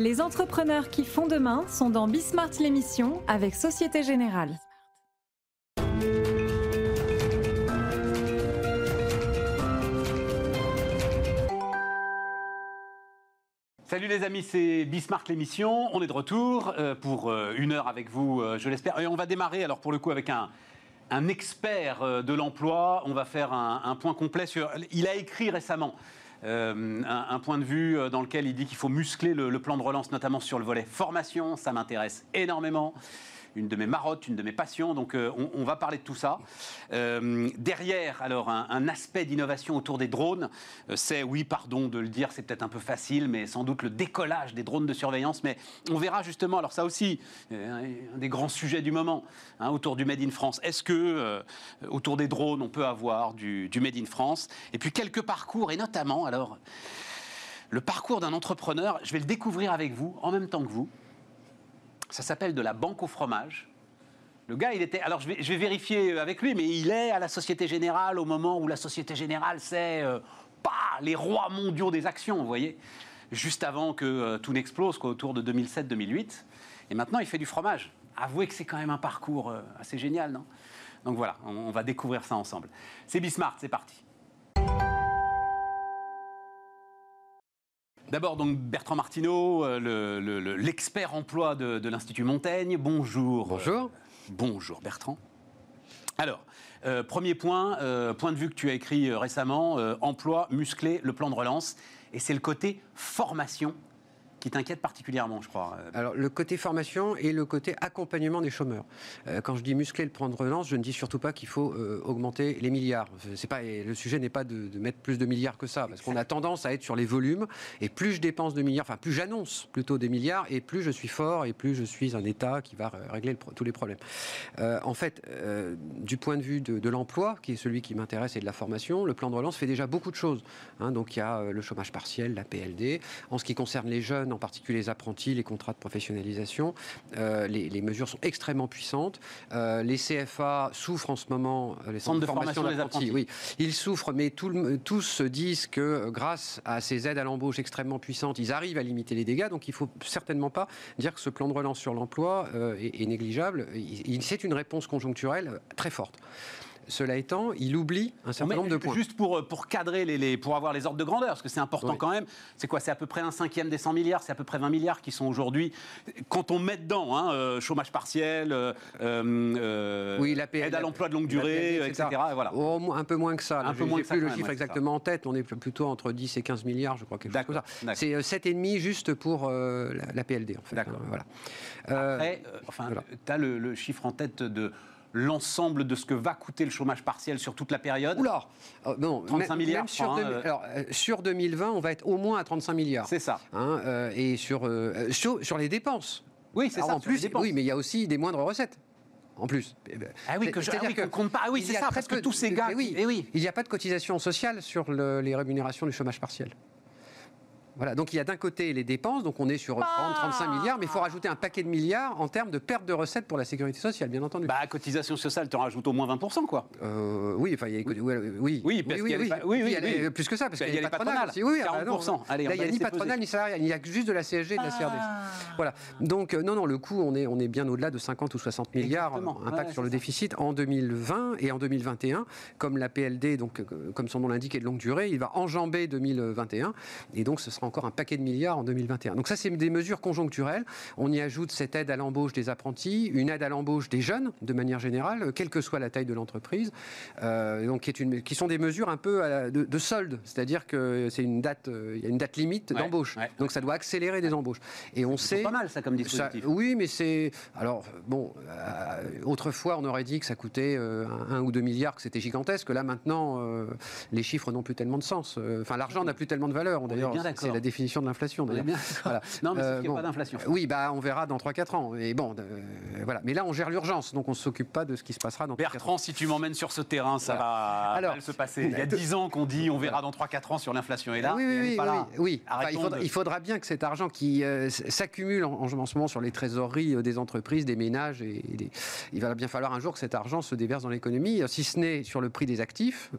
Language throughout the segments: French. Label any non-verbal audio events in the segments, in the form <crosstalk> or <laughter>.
Les entrepreneurs qui font demain sont dans Bismart l'émission avec Société Générale. Salut les amis, c'est Bismarck l'émission. On est de retour euh, pour euh, une heure avec vous, euh, je l'espère. Et on va démarrer alors pour le coup avec un, expert de l'emploi. On va faire un point complet sur. Il a écrit récemment. Un, un point de vue dans lequel il dit qu'il faut muscler le, le plan de relance, notamment sur le volet formation. Ça m'intéresse énormément une de mes marottes, une de mes passions. Donc euh, on, va parler de tout ça. Euh, derrière, alors, un, aspect d'innovation autour des drones, euh, c'est, oui, pardon de le dire, c'est peut-être un peu facile, mais sans doute le décollage des drones de surveillance. Mais on verra justement, alors ça aussi, un des grands sujets du moment, hein, autour du Made in France. Est-ce que autour des drones, on peut avoir du, du Made in France? Et puis quelques parcours, et notamment, alors, le parcours d'un entrepreneur, je vais le découvrir avec vous, en même temps que vous. Ça s'appelle de la banque au fromage. Le gars, il était. Alors, je vais, vérifier avec lui, mais il est à la Société Générale au moment où la Société Générale, c'est euh, pas les rois mondiaux des actions, vous voyez, juste avant que euh, tout n'explose, quoi, autour de 2007-2008. Et maintenant, il fait du fromage. Avouez que c'est quand même un parcours euh, assez génial, non? Donc voilà, on, on va découvrir ça ensemble. C'est Bismart, c'est parti. D'abord, donc Bertrand Martineau, euh, le- le- le- l'expert emploi de, de l'Institut Montaigne. Bonjour. Bonjour. Euh, bonjour Bertrand. Alors, euh, premier point, point de vue que tu as écrit récemment, emploi, muscler, le plan de relance. Et c'est le côté formation qui t'inquiète particulièrement, je crois. Euh, Alors, le côté formation et le côté accompagnement des chômeurs. Euh, quand je dis muscler le plan de relance, je ne dis surtout pas qu'il faut euh, augmenter les milliards. C'est pas, le sujet n'est pas de, mettre plus de milliards que ça, parce qu'on a tendance à être sur les volumes. Et plus je dépense de milliards, enfin, plus j'annonce plutôt des milliards, et plus je suis fort, et plus je suis un État qui va euh, régler tous les problèmes. Euh, en fait, euh, du point de vue de, l'emploi, qui est celui qui m'intéresse, et de la formation, le plan de relance fait déjà beaucoup de choses. hein. donc, il y a euh, le chômage partiel, la PLD. En ce qui concerne les jeunes, en particulier les apprentis, les contrats de professionnalisation, euh, les, les mesures sont extrêmement puissantes. Euh, les CFA souffrent en ce moment, euh, les Centres de formation des d'apprentis, apprentis. oui, ils souffrent, mais tout le- tous disent que grâce à ces aides à l'embauche extrêmement puissantes, ils arrivent à limiter les dégâts. Donc il faut certainement pas dire que ce plan de relance sur l'emploi euh, est, est négligeable. C'est une réponse conjoncturelle très forte. Cela étant, il oublie un certain Mais nombre de points. Juste pour, euh, pour cadrer, les, les- pour avoir les ordres de grandeur, parce que c'est important Oui. quand même. C'est quoi? C'est à peu près un cinquième des 100 milliards, c'est à peu près 20 milliards qui sont aujourd'hui. Quand on met dedans, hein, euh, chômage partiel, euh, euh, Oui, la PL, aide à l'emploi de longue durée, etc. et voilà. Un peu moins que ça. Un peu moins que ça plus le chiffre exactement en tête. On est plutôt entre 10 et 15 milliards, je crois, quelque chose comme ça. C'est euh, 7,5 juste pour la, la PLD, en fait. D'accord. hein, voilà. Après, enfin, voilà. tu as le, le chiffre en tête de l'ensemble de ce que va coûter le chômage partiel sur toute la période. Oula non, 35 même- milliards, même sur, je crois, hein, deux- euh. alors, euh, sur 2020, on va être au moins à 35 milliards. C'est ça. Hein, euh, et sur, euh, euh, sur, sur les dépenses. Oui, c'est ça. En plus, oui, mais il y a aussi des moindres recettes. En plus. Ah oui, que je- ah compte pas. Ah oui, c'est ça, parce que presque- tous ces gars oui, qui- eh oui. Il n'y a pas de cotisation sociale sur le- les rémunérations du chômage partiel. Voilà, donc il y a d'un côté les dépenses, donc on est sur 30-35 milliards, mais il faut rajouter un paquet de milliards en termes de perte de recettes pour la sécurité sociale, bien entendu. Bah, cotisation sociale, tu en rajoutes au moins 20%, quoi. Euh, oui, enfin, il y a, oui, oui, Oui, parce pa- oui, oui, les- oui. plus que ça, parce Il qu'il y a les les patronales. aussi. Oui, oui, ah, bah non, 40%. Allez, Là, il n'y a ni patronale ni salariale, il y a juste de la CSG et de la CRD. Voilà. Donc, euh, non, non, le coût, on est, on est bien au-delà de 50 ou 60 milliards, Exactement. euh, impact Ouais, sur le ça. déficit en 2020 et en 2021. Comme la PLD, donc, euh, comme son nom l'indique, est de longue durée, il va enjamber 2021. Et donc, ce sera encore un paquet de milliards en 2021. Donc, ça, c'est des mesures conjoncturelles. On y ajoute cette aide à l'embauche des apprentis, une aide à l'embauche des jeunes, de manière générale, euh, quelle que soit la taille de l'entreprise. Euh, donc, qui, est une, qui sont des mesures un peu la- de, de solde, c'est-à-dire que c'est une date, euh, il y a une date limite Ouais, d'embauche. ouais. Donc, ça doit accélérer des embauches. Et on C'est sait. pas mal, ça, comme Ça- dispositif. oui, mais c'est. Alors, bon, euh, autrefois, on aurait dit que ça coûtait un, un ou deux milliards, que c'était gigantesque. Là, maintenant, les chiffres n'ont plus tellement de sens. Enfin, l'argent n'a plus tellement de valeur. est D'ailleurs, bien c'est- d'accord. La définition de l'inflation. D'ailleurs. Voilà. Non, mais Euh, qu'il n'y a bon. pas d'inflation. Oui, bah, on verra dans 3-4 ans. Et bon, euh, voilà. Mais là, on gère l'urgence, donc on ne s'occupe pas de ce qui se passera dans 3-4 ans. Bertrand, si tu m'emmènes sur ce terrain, ça va Alors, mal se passer. Il y a 10 ans qu'on dit on verra dans 3-4 ans sur l'inflation. Et là, oui, oui, oui, pas oui, là. oui. Enfin, il, faudra, de- il faudra bien que cet argent qui euh, s'accumule en, en ce moment sur les trésoreries euh, des entreprises, des ménages, et, et des- il va bien falloir un jour que cet argent se déverse dans l'économie, si ce n'est sur le prix des actifs,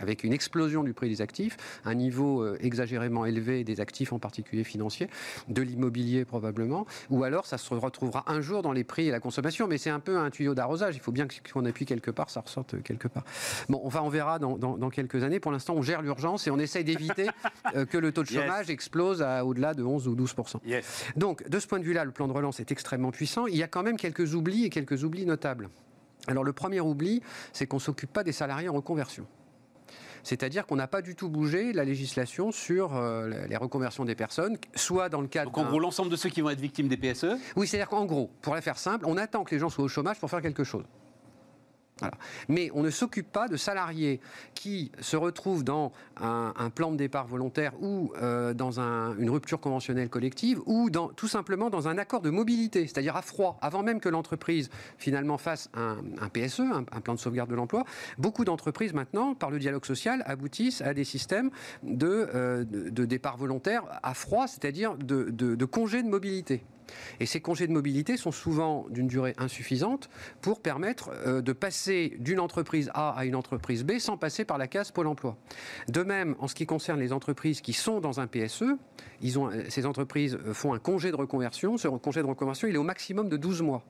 avec une explosion du prix des actifs, un niveau exagérément élevé des des actifs en particulier financiers, de l'immobilier probablement, ou alors ça se retrouvera un jour dans les prix et la consommation, mais c'est un peu un tuyau d'arrosage. Il faut bien qu'on appuie quelque part, ça ressorte quelque part. Bon, on va, on verra dans, quelques années. Pour l'instant, on gère l'urgence et on essaye d'éviter <laughs> euh, que le taux de chômage explose à au-delà de 11 ou 12% Donc, de ce point de vue-là, le plan de relance est extrêmement puissant. Il y a quand même quelques oublis et quelques oublis notables. Alors, le premier oubli, c'est qu'on ne s'occupe pas des salariés en reconversion. C'est-à-dire qu'on n'a pas du tout bougé la législation sur euh, les reconversions des personnes, soit dans le cadre. Donc en gros, l'ensemble de ceux qui vont être victimes des PSE Oui, c'est-à-dire qu'en gros, pour la faire simple, on attend que les gens soient au chômage pour faire quelque chose. Mais on ne s'occupe pas de salariés qui se retrouvent dans un, plan de départ volontaire ou euh, dans une rupture conventionnelle collective ou tout simplement dans un accord de mobilité, c'est-à-dire à froid, avant même que l'entreprise finalement fasse un, PSE, un, plan de sauvegarde de l'emploi. Beaucoup d'entreprises maintenant, par le dialogue social, aboutissent à des systèmes de, euh, départ volontaire à froid, c'est-à-dire de congés de mobilité. Et ces congés de mobilité sont souvent d'une durée insuffisante pour permettre euh, de passer d'une entreprise A à une entreprise B sans passer par la case Pôle emploi. De même, en ce qui concerne les entreprises qui sont dans un PSE, ils ont, euh, ces entreprises euh, font un congé de reconversion. Ce congé de reconversion, il est au maximum de 12 mois.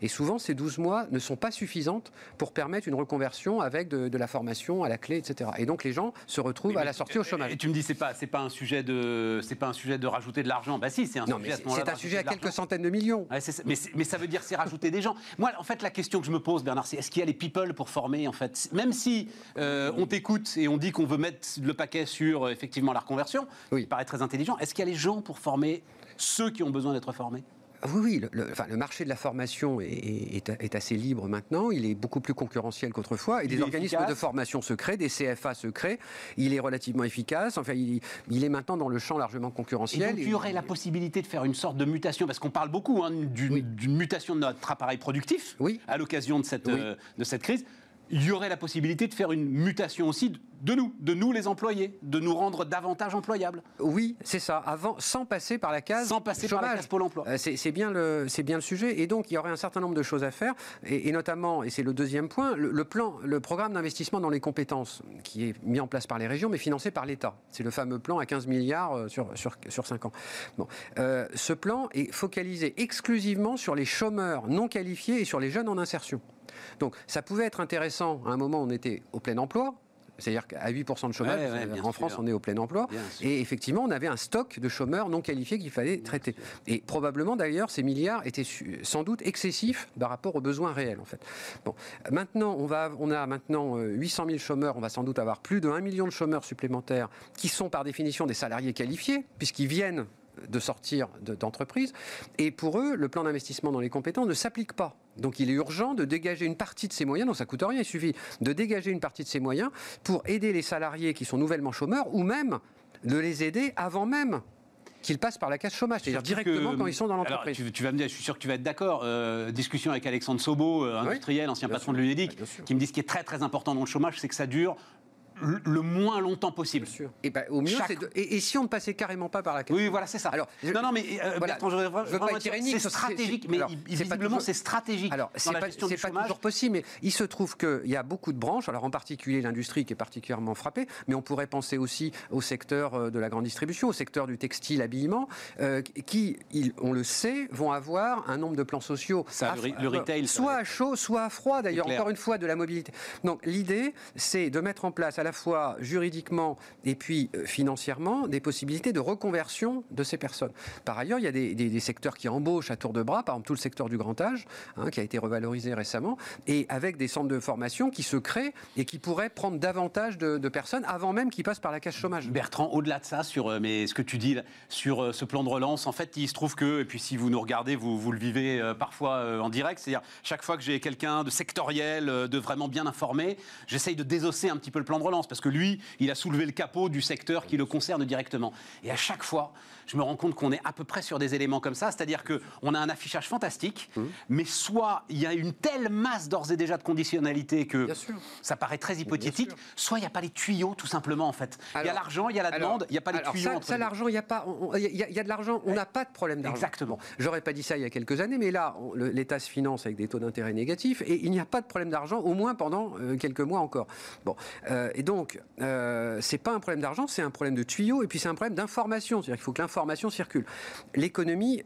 Et souvent, ces 12 mois ne sont pas suffisantes pour permettre une reconversion avec de, la formation à la clé, etc. Et donc, les gens se retrouvent à la sortie au chômage. Et tu me dis, c'est pas, c'est pas un sujet de, c'est pas un sujet de rajouter de l'argent. Bah si, c'est un sujet. C'est un sujet à quelques centaines de millions. mais, mais, ça veut dire c'est rajouter des gens. Moi, en fait, la question que je me pose, Bernard, c'est est-ce qu'il y a les people pour former, en fait? Même si euh, on t'écoute et on dit qu'on veut mettre le paquet sur effectivement la reconversion, oui. qui paraît très intelligent, est-ce qu'il y a les gens pour former ceux qui ont besoin d'être formés? Oui, oui, le, marché de la formation est, assez libre maintenant. Il est beaucoup plus concurrentiel qu'autrefois. Et des organismes de formation se créent, des CFA se créent. Il est relativement efficace. Enfin, il, est maintenant dans le champ largement concurrentiel. Et donc, il y aurait la possibilité de faire une sorte de mutation, parce qu'on parle beaucoup hein, d'une mutation de notre appareil productif à l'occasion de cette, euh, de cette crise il y aurait la possibilité de faire une mutation aussi de nous, de nous les employés, de nous rendre davantage employables. Oui, c'est ça. Avant, sans passer par la case sans passer par la case Pôle Emploi. Euh, c'est bien le c'est bien le sujet. Et donc il y aurait un certain nombre de choses à faire. Et, notamment, et c'est le deuxième point, le, plan, le programme d'investissement dans les compétences qui est mis en place par les régions, mais financé par l'État. C'est le fameux plan à 15 milliards euh, sur sur sur 5 ans. Bon, euh, ce plan est focalisé exclusivement sur les chômeurs non qualifiés et sur les jeunes en insertion. Donc ça pouvait être intéressant, à un moment on était au plein emploi, c'est-à-dire qu'à 8% de chômage, en France, on est au plein emploi. Et effectivement, on avait un stock de chômeurs non qualifiés qu'il fallait traiter. Et probablement, d'ailleurs, ces milliards étaient sans doute excessifs par rapport aux besoins réels, en fait. Bon, maintenant, on, va, on a maintenant 800 euh, 000 chômeurs. On va sans doute avoir plus de 1 million de chômeurs supplémentaires qui sont par définition des salariés qualifiés, puisqu'ils viennent de sortir d'entreprise. et pour eux, le plan d'investissement dans les compétences ne s'applique pas. Donc il est urgent de dégager une partie de ces moyens, donc ça coûte rien, il suffit de dégager une partie de ces moyens pour aider les salariés qui sont nouvellement chômeurs ou même de les aider avant même qu'ils passent par la case chômage, c'est-à-dire directement quand ils sont dans l'entreprise. Tu, vas me dire, je suis sûr que tu vas être d'accord. Euh, discussion avec Alexandre Sobo, euh, industriel, ancien patron de l'UNEDIC, qui me dit ce qui est très très important dans le chômage, c'est que ça dure le moins longtemps possible. Bien sûr. Et, ben, au mieux, et, si on ne passait carrément pas par la Oui, voilà, c'est ça. Alors, non, non, mais euh, c'est stratégique, mais visiblement, c'est stratégique. Alors, c'est pas, pas toujours possible, mais il se trouve qu'il y a beaucoup de branches, alors en particulier l'industrie qui est particulièrement frappée, mais on pourrait penser aussi au secteur euh, de la grande distribution, au secteur du textile, habillement, euh, qui, on le sait, vont avoir un nombre de plans sociaux. Ça, le, retail. Soit à chaud, soit à froid, d'ailleurs, encore une fois, de la mobilité. Donc, l'idée, c'est de mettre en place à la fois juridiquement et puis euh, financièrement des possibilités de reconversion de ces personnes. Par ailleurs, il y a des, secteurs qui embauchent à tour de bras, par exemple tout le secteur du grand âge, hein, qui a été revalorisé récemment, et avec des centres de formation qui se créent et qui pourraient prendre davantage de, personnes avant même qu'ils passent par la caisse chômage. Bertrand, au-delà de ça, sur euh, mais ce que tu dis sur euh, ce plan de relance, en fait, il se trouve que, et puis si vous nous regardez, vous, vous le vivez parfois en direct, c'est-à-dire chaque fois que j'ai quelqu'un de sectoriel, de vraiment bien informé, j'essaye de désosser un petit peu le plan de relance parce que lui, il a soulevé le capot du secteur qui le concerne directement. Et à chaque fois, je me rends compte qu'on est à peu près sur des éléments comme ça, c'est-à-dire qu'on a un affichage fantastique, mmh. mais soit il y a une telle masse d'ores et déjà de conditionnalité que ça paraît très hypothétique, soit il n'y a pas les tuyaux tout simplement en fait. il y a l'argent, il y a la demande, il n'y a pas les tuyaux. Ça, ça l'argent, il y a pas, il y, a de l'argent, on n'a pas de problème d'argent. Exactement. J'aurais pas dit ça il y a quelques années, mais là, l'État se finance avec des taux d'intérêt négatifs et il n'y a pas de problème d'argent, au moins pendant euh, quelques mois encore. Bon, euh, et donc, euh, c'est pas un problème d'argent, c'est un problème de tuyaux, et puis c'est un problème d'information. C'est-à-dire qu'il faut que l'information circule. L'économie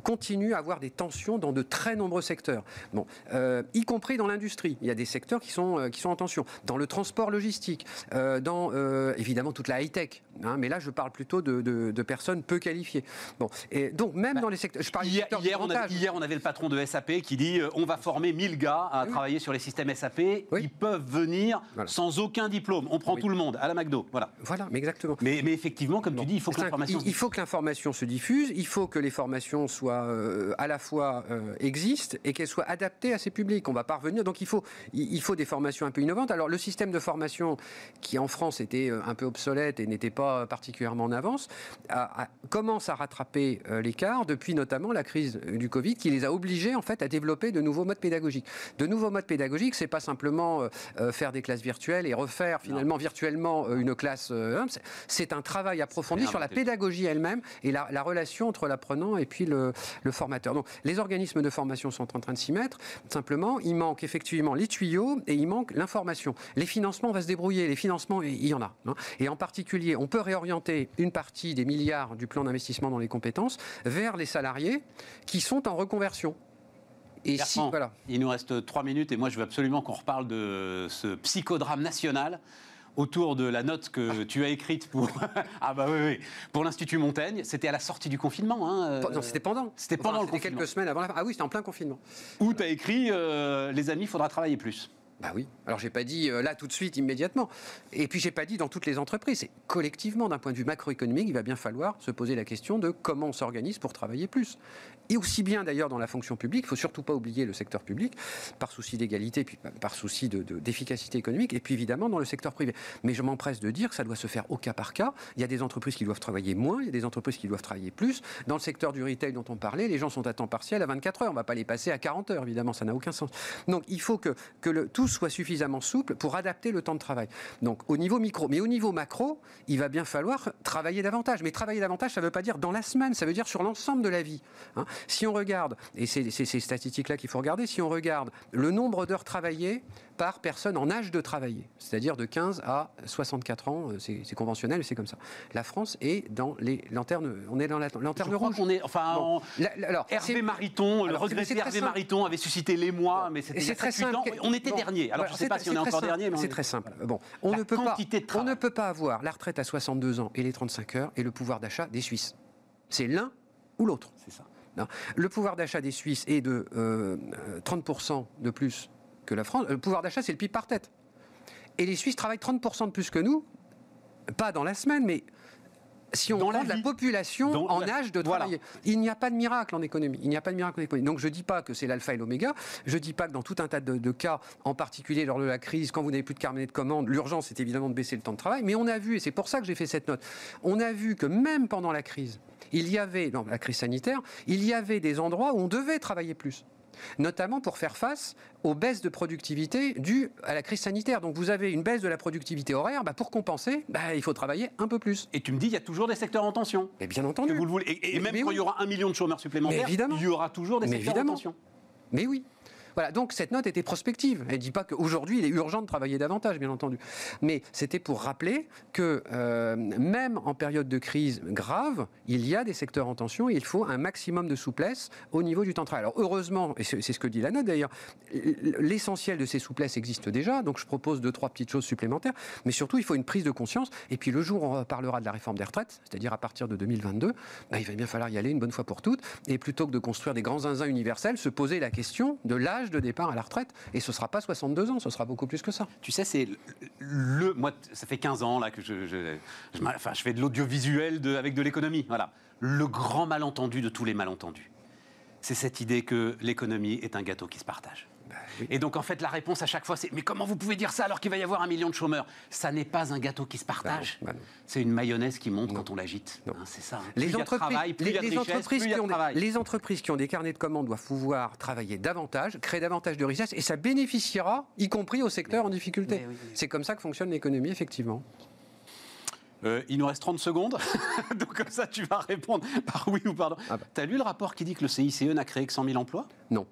continue à avoir des tensions dans de très nombreux secteurs. Bon, euh, y compris dans l'industrie. Il y a des secteurs qui sont, euh, qui sont en tension. Dans le transport logistique, euh, dans évidemment toute la high-tech. Hein, mais là, je parle plutôt de, de, personnes peu qualifiées. Bon, et donc même bah, dans les secteurs. Je parle hier, hier, on avait, hier, on avait, le patron de SAP qui dit on va former 1000 gars à travailler sur les systèmes SAP. Ils peuvent venir sans aucun diplôme. On prend tout le monde à la McDo. Voilà. Voilà, mais exactement. Mais, mais effectivement, comme tu dis, il faut que l'information. Il, il faut que l'information se diffuse. Il faut que les formations soit euh, à la fois euh, existe et qu'elle soit adaptée à ces publics. On va parvenir. Donc il faut, il faut des formations un peu innovantes. Alors le système de formation qui en France était euh, un peu obsolète et n'était pas particulièrement en avance, commence à rattraper l'écart depuis notamment la crise du Covid qui les a obligés en fait à développer de nouveaux modes pédagogiques. De nouveaux modes pédagogiques, c'est pas simplement faire des classes virtuelles et refaire finalement virtuellement une classe. c'est un travail approfondi sur la pédagogie elle-même et la, la, relation entre l'apprenant et puis le, le formateur. Donc les organismes de formation sont en train de s'y mettre. Simplement, il manque effectivement les tuyaux et il manque l'information. Les financements, on va se débrouiller. Les financements, il y en a. Hein. Et en particulier, on peut réorienter une partie des milliards du plan d'investissement dans les compétences vers les salariés qui sont en reconversion. Et si, voilà. Il nous reste trois minutes et moi je veux absolument qu'on reparle de ce psychodrame national autour de la note que tu as écrite pour, <laughs> ah bah oui, pour l'Institut Montaigne. C'était à la sortie du confinement. Hein, non, c'était pendant. C'était pendant le confinement. quelques semaines avant la... Ah oui, c'était en plein confinement. Où tu as écrit euh, Les amis, il faudra travailler plus. Bah oui. Alors j'ai pas dit euh, là tout de suite immédiatement. Et puis j'ai pas dit dans toutes les entreprises. C'est collectivement d'un point de vue macroéconomique, il va bien falloir se poser la question de comment on s'organise pour travailler plus. Et aussi bien d'ailleurs dans la fonction publique, il faut surtout pas oublier le secteur public par souci d'égalité, puis par souci d'efficacité de, économique, et puis évidemment dans le secteur privé. Mais je m'empresse de dire que ça doit se faire au cas par cas. Il y a des entreprises qui doivent travailler moins, il y a des entreprises qui doivent travailler plus. Dans le secteur du retail dont on parlait, les gens sont à temps partiel à 24 heures. On va pas les passer à 40 heures, évidemment, ça n'a aucun sens. Donc il faut que, tout soit suffisamment souple pour adapter le temps de travail. Donc au niveau micro, mais au niveau macro, il va bien falloir travailler davantage. Mais travailler davantage, ça ne veut pas dire dans la semaine, ça veut dire sur l'ensemble de la vie. Hein. Si on regarde, et c'est ces statistiques-là qu'il faut regarder, si on regarde le nombre d'heures travaillées par personne en âge de travailler, c'est-à-dire de 15 à 64 ans, euh, c'est conventionnel, c'est comme ça. La France est dans les lanternes, on est dans la lanterne rouge. On est, enfin, alors, Hervé Mariton, le regretté Hervé Mariton avait suscité les mois, mais c'était très simple. On était dernier. Alors je ne sais pas si on est encore dernier, mais c'est très simple. Bon, on ne peut pas, on ne peut pas avoir la retraite à 62 ans et les 35 heures et le pouvoir d'achat des Suisses. C'est l'un ou l'autre. C'est ça. Le pouvoir d'achat des Suisses est de 30% euh, de plus que la France. Le pouvoir d'achat, c'est le PIB par tête. Et les Suisses travaillent 30% de plus que nous, pas dans la semaine, mais si on prend la, population en âge de travailler. Il n'y a pas de miracle en économie. Il n'y a pas de miracle en économie. Donc je ne dis pas que c'est l'alpha et l'oméga. Je ne dis pas que dans tout un tas de, cas, en particulier lors de la crise, quand vous n'avez plus de carnet de commandes, l'urgence est évidemment de baisser le temps de travail. Mais on a vu, et c'est pour ça que j'ai fait cette note, on a vu que même pendant la crise, il y avait, dans la crise sanitaire, il y avait des endroits où on devait travailler plus notamment pour faire face aux baisses de productivité dues à la crise sanitaire. Donc vous avez une baisse de la productivité horaire, bah, pour compenser, bah, il faut travailler un peu plus. Et tu me dis, il y a toujours des secteurs en tension. Mais bien entendu. vous le voulez. Et, même quand il y aura un million de chômeurs supplémentaires, il y aura toujours des secteurs en tension. Mais oui. Voilà, donc cette note était prospective. Elle ne dit pas qu'aujourd'hui, il est urgent de travailler davantage, bien entendu. Mais c'était pour rappeler que euh, même en période de crise grave, il y a des secteurs en tension et il faut un maximum de souplesse au niveau du temps de travail. Alors heureusement, et c'est ce que dit la note d'ailleurs, l'essentiel de ces souplesses existe déjà, donc je propose deux, trois petites choses supplémentaires, mais surtout il faut une prise de conscience. Et puis le jour où on parlera de la réforme des retraites, c'est-à-dire à partir de 2022, bah, il va bien falloir y aller une bonne fois pour toutes. Et plutôt que de construire des grands zinzins universels, se poser la question de l'âge de départ à la retraite. Et ce ne sera pas 62 ans, ce sera beaucoup plus que ça. Tu sais, c'est le, Moi, ça fait 15 ans là, que je, enfin, je fais de l'audiovisuel avec de l'économie. Voilà. Le grand malentendu de tous les malentendus, c'est cette idée que l'économie est un gâteau qui se partage. Et donc, en fait, la réponse à chaque fois, c'est Mais comment vous pouvez dire ça alors qu'il va y avoir un million de chômeurs? Ça n'est pas un gâteau qui se partage. Bah bah c'est une mayonnaise qui monte quand on l'agite. Hein, c'est ça. Les, entreprises, les, entreprises qui ont des, les entreprises qui ont des carnets de commandes doivent pouvoir travailler davantage, créer davantage de richesses, et ça bénéficiera, y compris au secteur en difficulté. c'est comme ça que fonctionne l'économie, effectivement. Euh, il nous reste 30 secondes, <laughs> donc comme ça tu vas répondre par oui ou pardon. Ah bah. Tu as lu le rapport qui dit que le CICE n'a créé que 100 000 emplois? Non.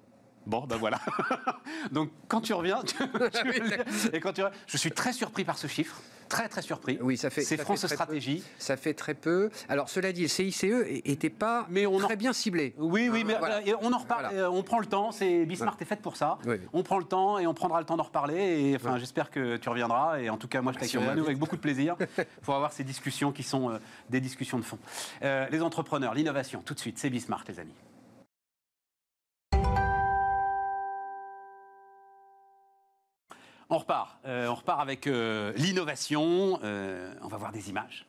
Bon, ben voilà. <laughs> Donc quand tu reviens, <laughs> et quand tu je suis très surpris par ce chiffre, très très surpris. Oui, ça fait. C'est France fait Stratégie. peu. Ça fait très peu. Alors cela dit, le CICE n'était pas Mais on en- très bien ciblé. Oui, oui, mais voilà. euh, on en reparle. Voilà. euh, on prend le temps. C'est Bismarck est faite pour ça. Oui, oui. On prend le temps et on prendra le temps d'en reparler. Et enfin, j'espère que tu reviendras. Et en tout cas, moi, je Bah, si avec beaucoup de plaisir <laughs> pour avoir ces discussions qui sont euh, des discussions de fond. Euh, les entrepreneurs, l'innovation, tout de suite, c'est Bismarck, les amis. On repart. Euh, on repart avec euh, l'innovation. Euh, on va voir des images.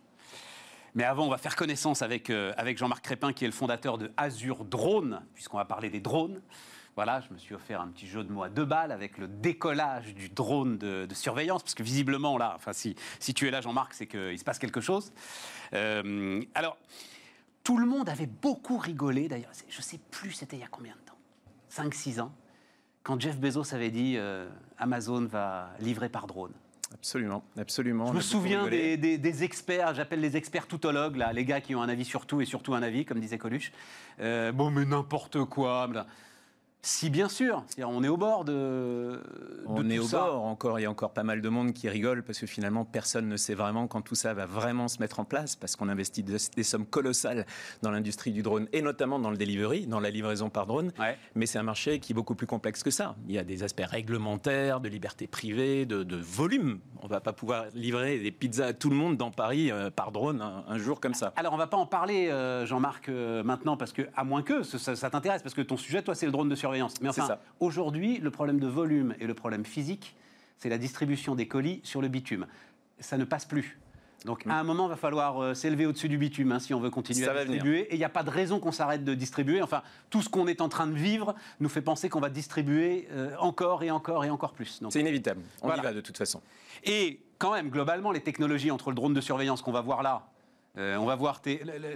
Mais avant, on va faire connaissance avec, Jean-Marc Crépin, qui est le fondateur de Azure Drone, puisqu'on va parler des drones. Voilà, je me suis offert un petit jeu de mots à deux balles avec le décollage du drone de, surveillance, parce que visiblement, là, enfin, si, si tu es là, Jean-Marc, c'est qu'il se passe quelque chose. Alors, tout le monde avait beaucoup rigolé, d'ailleurs, je ne sais plus c'était il y a combien de temps? 5-6 ans, quand Jeff Bezos avait dit euh, Amazon va livrer par drone. Absolument, absolument. Je me souviens des, des- des experts, j'appelle les experts toutologues, là, les gars qui ont un avis sur tout et surtout un avis, comme disait Coluche. Euh, bon, mais n'importe quoi. bla. Si, bien sûr, on est au bord de. de On tout est au ça. bord encore, il y a encore pas mal de monde qui rigole parce que finalement personne ne sait vraiment quand tout ça va vraiment se mettre en place parce qu'on investit des, des sommes colossales dans l'industrie du drone et notamment dans le delivery, dans la livraison par drone. Ouais. Mais c'est un marché qui est beaucoup plus complexe que ça. Il y a des aspects réglementaires, de liberté privée, de, de volume. On va pas pouvoir livrer des pizzas à tout le monde dans Paris euh, par drone un, un jour comme ça. Alors, on va pas en parler, euh, Jean-Marc, euh, maintenant, parce que, à moins que ça, ça- ça t'intéresse, parce que ton sujet, toi, c'est le drone de surveillance. Mais enfin, aujourd'hui, le problème de volume et le problème physique, c'est la distribution des colis sur le bitume. Ça ne passe plus. Donc, à un moment, il va falloir euh, s'élever au-dessus du bitume hein, si on veut continuer Ça à venir. distribuer. Et il n'y a pas de raison qu'on s'arrête de distribuer. Enfin, tout ce qu'on est en train de vivre nous fait penser qu'on va distribuer euh, encore et encore et encore plus. C'est inévitable. On Voilà. y va de toute façon. et quand même, globalement, les technologies entre le drone de surveillance qu'on va voir là, euh, on va voir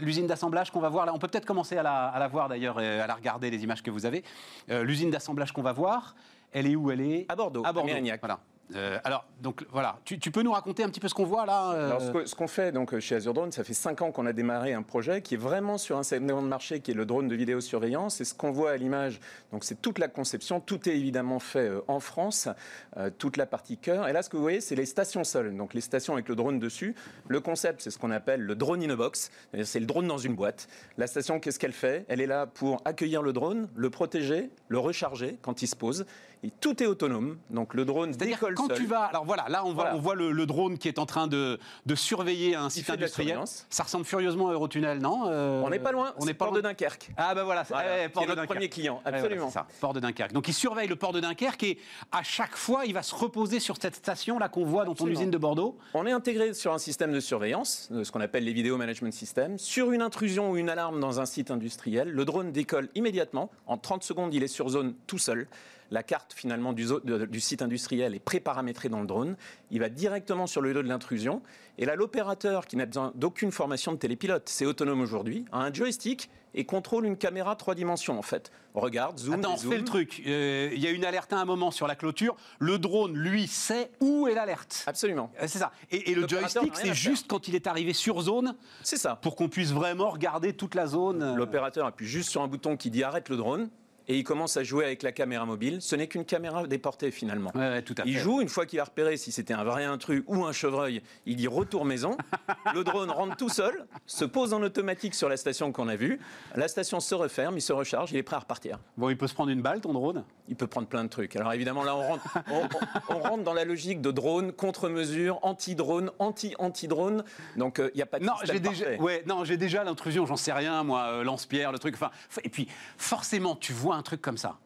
l'usine d'assemblage qu'on va voir là. On peut peut-être commencer à la, à la voir d'ailleurs, à la regarder, les images que vous avez. Euh, l'usine d'assemblage qu'on va voir, elle est où? Elle est À Bordeaux, À Bordeaux. Mérignac. Voilà. Euh, alors, donc voilà, tu, peux nous raconter un petit peu ce qu'on voit là euh, Alors, ce qu'on fait donc chez Azure Drone, ça fait 5 ans qu'on a démarré un projet qui est vraiment sur un segment de marché qui est le drone de vidéosurveillance. Et ce qu'on voit à l'image, donc c'est toute la conception, tout est évidemment fait euh, en France, euh, toute la partie cœur. Et là, ce que vous voyez, c'est les stations seules, donc les stations avec le drone dessus. Le concept, c'est ce qu'on appelle le drone in a box, c'est le drone dans une boîte. La station, qu'est-ce qu'elle fait? Elle est là pour accueillir le drone, le protéger, le recharger quand il se pose. Et tout est autonome, donc le drone décolle quand seul. tu vas, alors voilà, là on voit, Voilà. on voit le, le drone qui est en train de, de surveiller un site industriel. Ça ressemble furieusement à Eurotunnel, non Euh, On n'est pas loin, On pas Port loin de Dunkerque. Ah ben voilà, c'est Voilà, ouais, qui Port est de notre Dunkerque. premier client, Ouais, voilà, absolument. c'est ça, port de Dunkerque. Donc il surveille le port de Dunkerque et à chaque fois, il va se reposer sur cette station là qu'on voit dans ton usine de Bordeaux. On est intégré sur un système de surveillance, euh, ce qu'on appelle les vidéo management systems. Sur une intrusion ou une alarme dans un site industriel, le drone décolle immédiatement. En 30 secondes, il est sur zone tout seul. La carte finalement du, zo- de- du site industriel est préparamétrée dans le drone. Il va directement sur le lieu de l'intrusion. Et là, l'opérateur, qui n'a besoin d'aucune formation de télépilote, c'est autonome aujourd'hui, a un joystick et contrôle une caméra trois dimensions en fait. Regarde, zoom, Attends, on dézoom. refait le truc. Euh, Il y a une alerte à un moment sur la clôture. Le drone, lui, sait où est l'alerte. Absolument. Euh, C'est ça. Et, et le joystick, c'est juste quand il est arrivé sur zone C'est ça. pour qu'on puisse vraiment regarder toute la zone. euh, L'opérateur appuie juste sur un bouton qui dit arrête le drone et il commence à jouer avec la caméra mobile. Ce n'est qu'une caméra déportée finalement. Ouais, ouais, tout à fait. Il joue, une fois qu'il a repéré si c'était un vrai intrus ou un chevreuil, il dit retour maison. <laughs> Le drone rentre tout seul, se pose en automatique sur la station qu'on a vue. La station se referme, il se recharge, il est prêt à repartir. Bon, il peut se prendre une balle, ton drone? Il peut prendre plein de trucs. Alors évidemment, là, on rentre, on, on- on rentre dans la logique de drone, contre-mesure, anti-drone, anti-anti-drone. Donc euh, il n'y a pas de Non, j'ai déjà, parfait. ouais, non, j'ai déjà l'intrusion, j'en sais rien, moi, euh, lance-pierre, le truc. Enfin, et puis, forcément, tu vois un truc comme ça.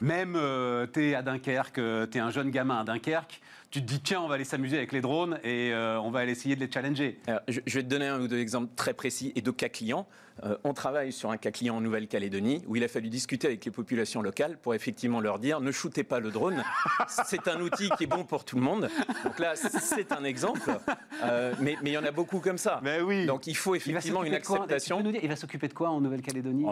Même euh, t'es à Dunkerque, euh, t'es un jeune gamin à Dunkerque, tu te dis tiens, on va aller s'amuser avec les drones et euh, on va aller essayer de les challenger. Je, je vais te donner un ou deux exemples très précis et de cas clients. Euh, on travaille sur un cas client en Nouvelle-Calédonie où il a fallu discuter avec les populations locales pour effectivement leur dire ne shootez pas le drone. c'est un outil qui est bon pour tout le monde. Donc là, c'est un exemple. Euh, mais mais il y en a beaucoup comme ça. Mais oui. Donc il faut Il effectivement une acceptation. dire, il va s'occuper de quoi en Nouvelle-Calédonie?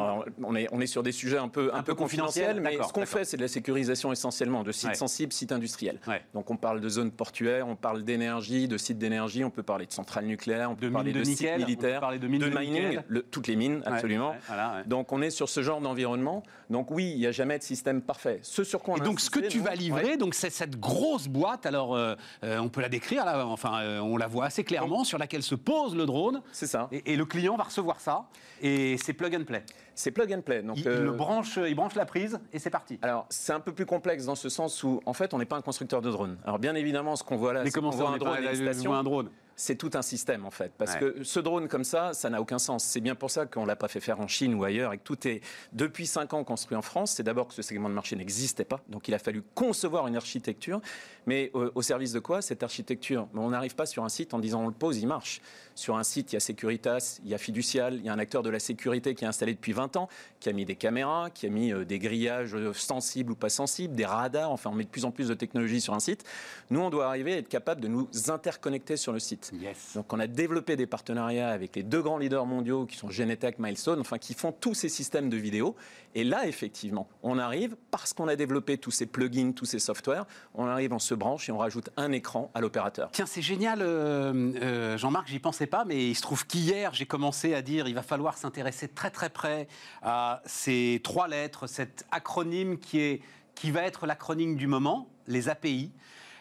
On, est, on est sur des sujets un peu, un peu peu confidentiels, mais ce qu'on fait, c'est de la sécurisation essentiellement de sites Ouais. sensibles, sites industriels. Ouais. Donc on parle de zones portuaires, on parle d'énergie, de sites d'énergie, on peut parler de centrales nucléaires, on peut De parler de, sites nickel, on peut militaires, parler de mines de mining, le- toutes les absolument. ouais, voilà, ouais. Donc on est sur ce genre d'environnement. Donc oui, il n'y a jamais de système parfait. Ce sur quoi on Et donc, ce que tu vas livrer, donc c'est cette grosse boîte. Alors, euh, euh, on peut la décrire là. Enfin, euh, on la voit assez clairement sur laquelle se pose le drone. c'est ça. Et, et le client va recevoir ça. Et c'est plug and play. C'est plug and play. Donc Il, il le branche, il branche la prise et c'est parti. Alors, c'est un peu plus complexe dans ce sens où, en fait, on n'est pas un constructeur de drones. Alors, bien évidemment, ce qu'on voit là, Mais c'est comment qu'on voit on un drone C'est tout un système, en fait. Parce Ouais. que ce drone comme ça, ça n'a aucun sens. C'est bien pour ça qu'on ne l'a pas fait faire en Chine ou ailleurs et que tout est, depuis 5 ans, construit en France. C'est d'abord que ce segment de marché n'existait pas. Donc, il a fallu concevoir une architecture. Mais euh, au service de quoi, cette architecture? On n'arrive pas sur un site en disant on le pose, il marche. Sur un site, il y a Securitas, il y a Fiducial, il y a un acteur de la sécurité qui est installé depuis 20 ans, qui a mis des caméras, qui a mis euh, des grillages euh, sensibles ou pas sensibles, des radars. Enfin, on met de plus en plus de technologie sur un site. Nous, on doit arriver à être capable de nous interconnecter sur le site. Yes. Donc on a développé des partenariats avec les deux grands leaders mondiaux qui sont Genetec, Milestone, enfin qui font tous ces systèmes de vidéo. Et là, effectivement, on arrive, parce qu'on a développé tous ces plugins, tous ces softwares, on arrive, on se branche et on rajoute un écran à l'opérateur. Tiens, c'est génial, euh, euh, Jean-Marc, j'y pensais pas, mais il se trouve qu'hier, j'ai commencé à dire il va falloir s'intéresser très très près à ces trois lettres, cet acronyme qui, est, qui va être l'acronyme du moment, les API,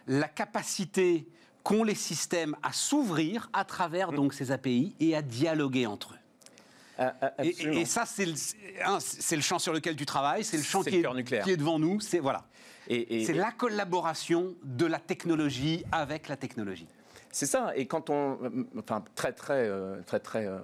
la capacité qu'ont les systèmes à s'ouvrir à travers donc ces API et à dialoguer entre eux. Ah, ah, Et, ça, c'est le, c'est- c'est le champ sur lequel tu travailles, c'est le champ C'est qui le est, qui devant nous. C'est voilà, et- c'est la collaboration de la technologie avec la technologie. C'est ça. Et quand on, euh, enfin très très euh, très très euh,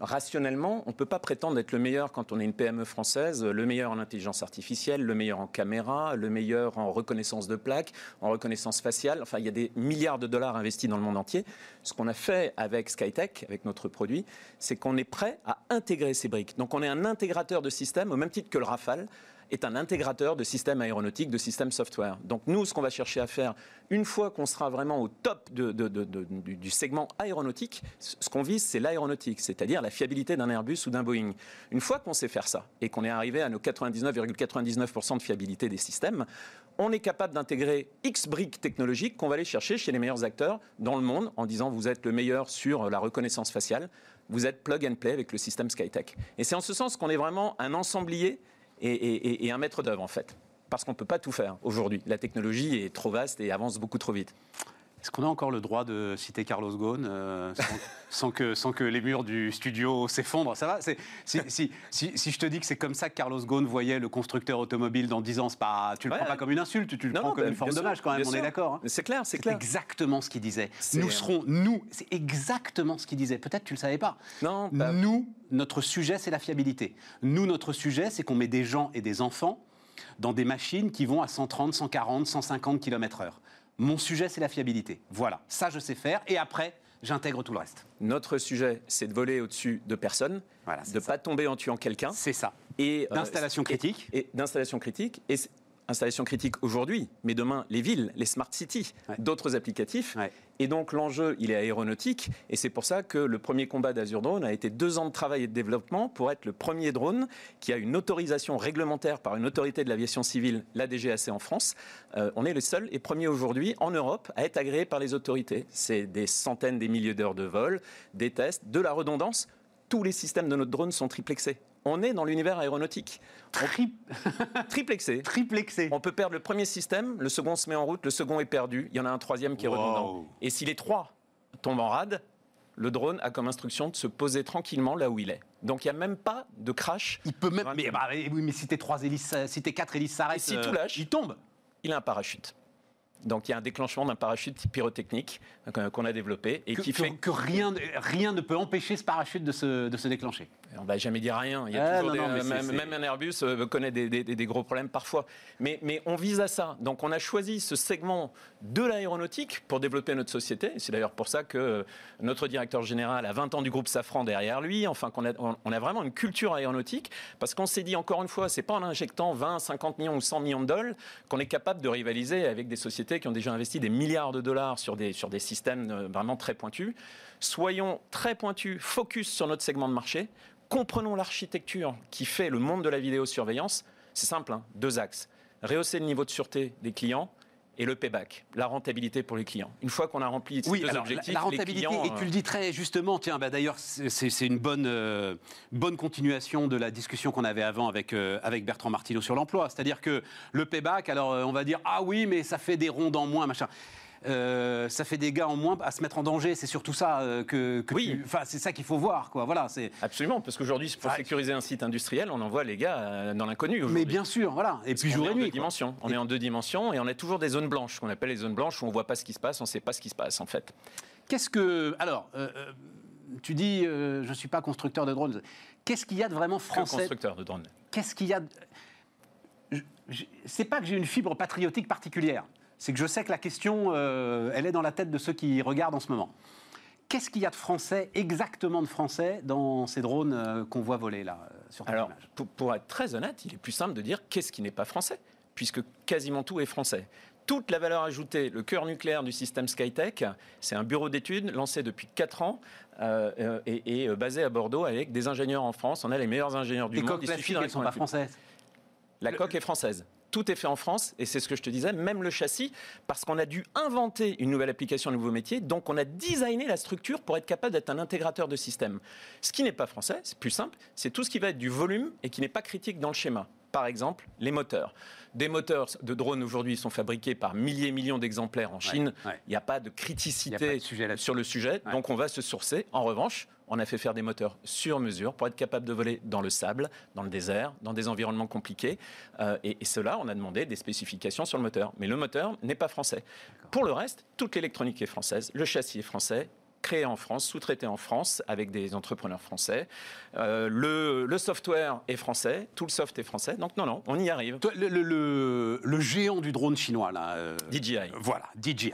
rationnellement, on peut pas prétendre être le meilleur quand on est une PME française, le meilleur en intelligence artificielle, le meilleur en caméra, le meilleur en reconnaissance de plaques, en reconnaissance faciale. Enfin, il y a des milliards de dollars investis dans le monde entier. Ce qu'on a fait avec Skytech, avec notre produit, c'est qu'on est prêt à intégrer ces briques. Donc, on est un intégrateur de systèmes au même titre que le Rafale est un intégrateur de systèmes aéronautiques, de systèmes software. Donc nous, ce qu'on va chercher à faire, une fois qu'on sera vraiment au top du segment aéronautique, ce qu'on vise, c'est l'aéronautique, c'est-à-dire la fiabilité d'un Airbus ou d'un Boeing. Une fois qu'on sait faire ça et qu'on est arrivé à nos 99,99% de fiabilité des systèmes, on est capable d'intégrer X briques technologiques qu'on va aller chercher chez les meilleurs acteurs dans le monde en disant vous êtes le meilleur sur la reconnaissance faciale, vous êtes plug and play avec le système Skytech. Et c'est en ce sens qu'on est vraiment un ensemblier et, un maître d'œuvre en fait. Parce qu'on ne peut pas tout faire aujourd'hui. La technologie est trop vaste et avance beaucoup trop vite. Est-ce qu'on a encore le droit de citer Carlos Ghosn euh, sans, <laughs> sans que, sans que les murs du studio s'effondrent? Ça va si, si, si, si je te dis que c'est comme ça que Carlos Ghosn voyait le constructeur automobile dans 10 ans, pas, tu le Ouais. prends pas comme une insulte, tu le Non, prends non, comme bah, une forme d'hommage quand même, on est d'accord hein C'est clair, c'est clair. exactement ce qu'il disait. Nous serons, nous, c'est exactement ce qu'il disait. Peut-être tu le savais pas. Non, bah, Nous, notre sujet, c'est la fiabilité. Nous, notre sujet, c'est qu'on met des gens et des enfants dans des machines qui vont à 130, 140, 150 km/h. Mon sujet, c'est la fiabilité. Voilà, ça, je sais faire. Et après, j'intègre tout le reste. notre sujet, c'est de voler au-dessus de Voilà, c'est de ne pas tomber en tuant quelqu'un. C'est ça. et euh, D'installation et- critique. Et, d'installation critique. Et installation critique aujourd'hui, mais demain, les villes, les smart cities, Ouais. d'autres applicatifs. Ouais. Et donc l'enjeu, il est aéronautique. Et c'est pour ça que le premier combat d'Azure Drone a été deux ans de travail et de développement pour être le premier drone qui a une autorisation réglementaire par une autorité de l'aviation civile, la DGAC en France. Euh, on est le seul et premier aujourd'hui en Europe à être agréé par les autorités. C'est des centaines, des milliers d'heures de vol, des tests, de la redondance. Tous les systèmes de notre drone sont triplexés. On est dans l'univers aéronautique. Tri- <laughs> Triplexé. triplexé. On peut perdre le premier système, le second se met en route, le second est perdu, il y en a un troisième qui est Wow. redondant. Et si les trois tombent en rade, le drone a comme instruction de se poser tranquillement là où il est. Donc il n'y a même pas de crash. Il peut même. Mais, bah, oui, mais si tes trois hélices, euh, si tes quatre hélices s'arrêtent, Et si euh, tout lâche il tombe. Il a un parachute. Donc il y a un déclenchement d'un parachute pyrotechnique euh, qu'on a développé et Que, qui fait. que rien, ne- rien ne peut empêcher ce parachute de se, de se déclencher. On va jamais dire rien. Il y a Ah, toujours non, des- non, c'est- même, un Airbus euh, connaît des, des- des gros problèmes parfois. Mais, mais on vise à ça. Donc on a choisi ce segment de l'aéronautique pour développer notre société. C'est d'ailleurs pour ça que euh, notre directeur général a 20 ans du groupe Safran derrière lui. Enfin qu'on a, on- on a vraiment une culture aéronautique parce qu'on s'est dit encore une fois, c'est pas en injectant 20, 50 millions ou 100 millions de dollars qu'on est capable de rivaliser avec des sociétés qui ont déjà investi des milliards de dollars sur des, sur des systèmes euh, vraiment très pointus. Soyons très pointus, focus sur notre segment de marché comprenons l'architecture qui fait le monde de la vidéosurveillance. C'est simple, hein, deux axes. Rehausser le niveau de sûreté des clients et le payback, la rentabilité pour les clients. Une fois qu'on a rempli ces oui, deux alors, objectifs, la, la rentabilité, les clients, et tu le euh, dis très justement, tiens, bah, d'ailleurs, c'est une bonne, euh, bonne continuation de la discussion qu'on avait avant avec, euh, avec Bertrand Martineau sur l'emploi. C'est-à-dire que le payback, alors on va dire, ah oui, mais ça fait des rondes en moins, machin. Euh, ça fait des gars en moins à se mettre en danger. C'est surtout ça euh, que, que Oui. Enfin, c'est ça qu'il faut voir, quoi. Voilà. C'est. Absolument, parce qu'aujourd'hui, pour sécuriser un site industriel, on envoie les gars euh, dans l'inconnu. Mais bien sûr, voilà. Et puis on jour est et en nuit. deux dimensions. On est en deux dimensions et on a toujours des zones blanches, qu'on appelle les zones blanches, où on voit pas ce qui se passe, on sait pas ce qui se passe en fait. Qu'est-ce que. Alors, euh, tu dis, euh, je ne suis pas constructeur de drones. Qu'est-ce qu'il y a de vraiment Que français constructeur de drones. Qu'est-ce qu'il y a de... C'est pas que j'ai une fibre patriotique particulière. C'est que je sais que la question, euh, elle est dans la tête de ceux qui regardent en ce moment. Qu'est-ce qu'il y a de français, exactement de français, dans ces drones euh, qu'on voit voler là, euh, sur ton Alors, image? pour, pour être très honnête, il est plus simple de dire qu'est-ce qui n'est pas français, puisque quasiment tout est français. Toute la valeur ajoutée, le cœur nucléaire du système Skytech, c'est un bureau d'études lancé depuis 4 ans euh, et, et, basé à Bordeaux avec des ingénieurs en France. On a les meilleurs ingénieurs du Les monde. coques Il suffit elles sont pas françaises. La coque est française. Tout est fait en France et c'est ce que je te disais, même le châssis, parce qu'on a dû inventer une nouvelle application, un nouveau métier, donc on a designé la structure pour être capable d'être un intégrateur de système. Ce qui n'est pas français, c'est plus simple, c'est tout ce qui va être du volume et qui n'est pas critique dans le schéma. Par exemple, les moteurs. Des moteurs de drones aujourd'hui sont fabriqués par milliers, millions d'exemplaires en Chine. ouais. Il n'y a pas de criticité pas de sujet là-dessus. sur le sujet, Ouais. donc on va se sourcer. En revanche, on a fait faire des moteurs sur mesure pour être capable de voler dans le sable, dans le désert, dans des environnements compliqués. Euh, et, et cela, on a demandé des spécifications sur le moteur. Mais le moteur n'est pas français. Pour le reste, toute l'électronique est française, le châssis est français créé en France, sous-traité en France avec des entrepreneurs français. Euh, le, le software est français, tout le soft est français. Donc non, non, on y arrive. Le géant du drone chinois, là. euh, DJI. Voilà, DJI.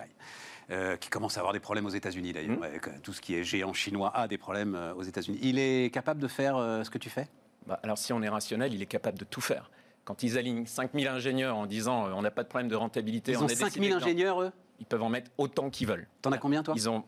Euh, qui commence à avoir des problèmes aux États-Unis d'ailleurs. Mhm. Tout ce qui est géant chinois a des problèmes euh, aux États-Unis. Il est capable de faire euh, ce que tu fais? Bah, alors si on est rationnel, il est capable de tout faire. Quand ils alignent 5000 ingénieurs en disant on n'a pas de problème de rentabilité, Ils on ont a décidé 5000 que- ingénieurs, eux? Ils peuvent en mettre autant qu'ils veulent. T'en as combien, toi? Ils ont,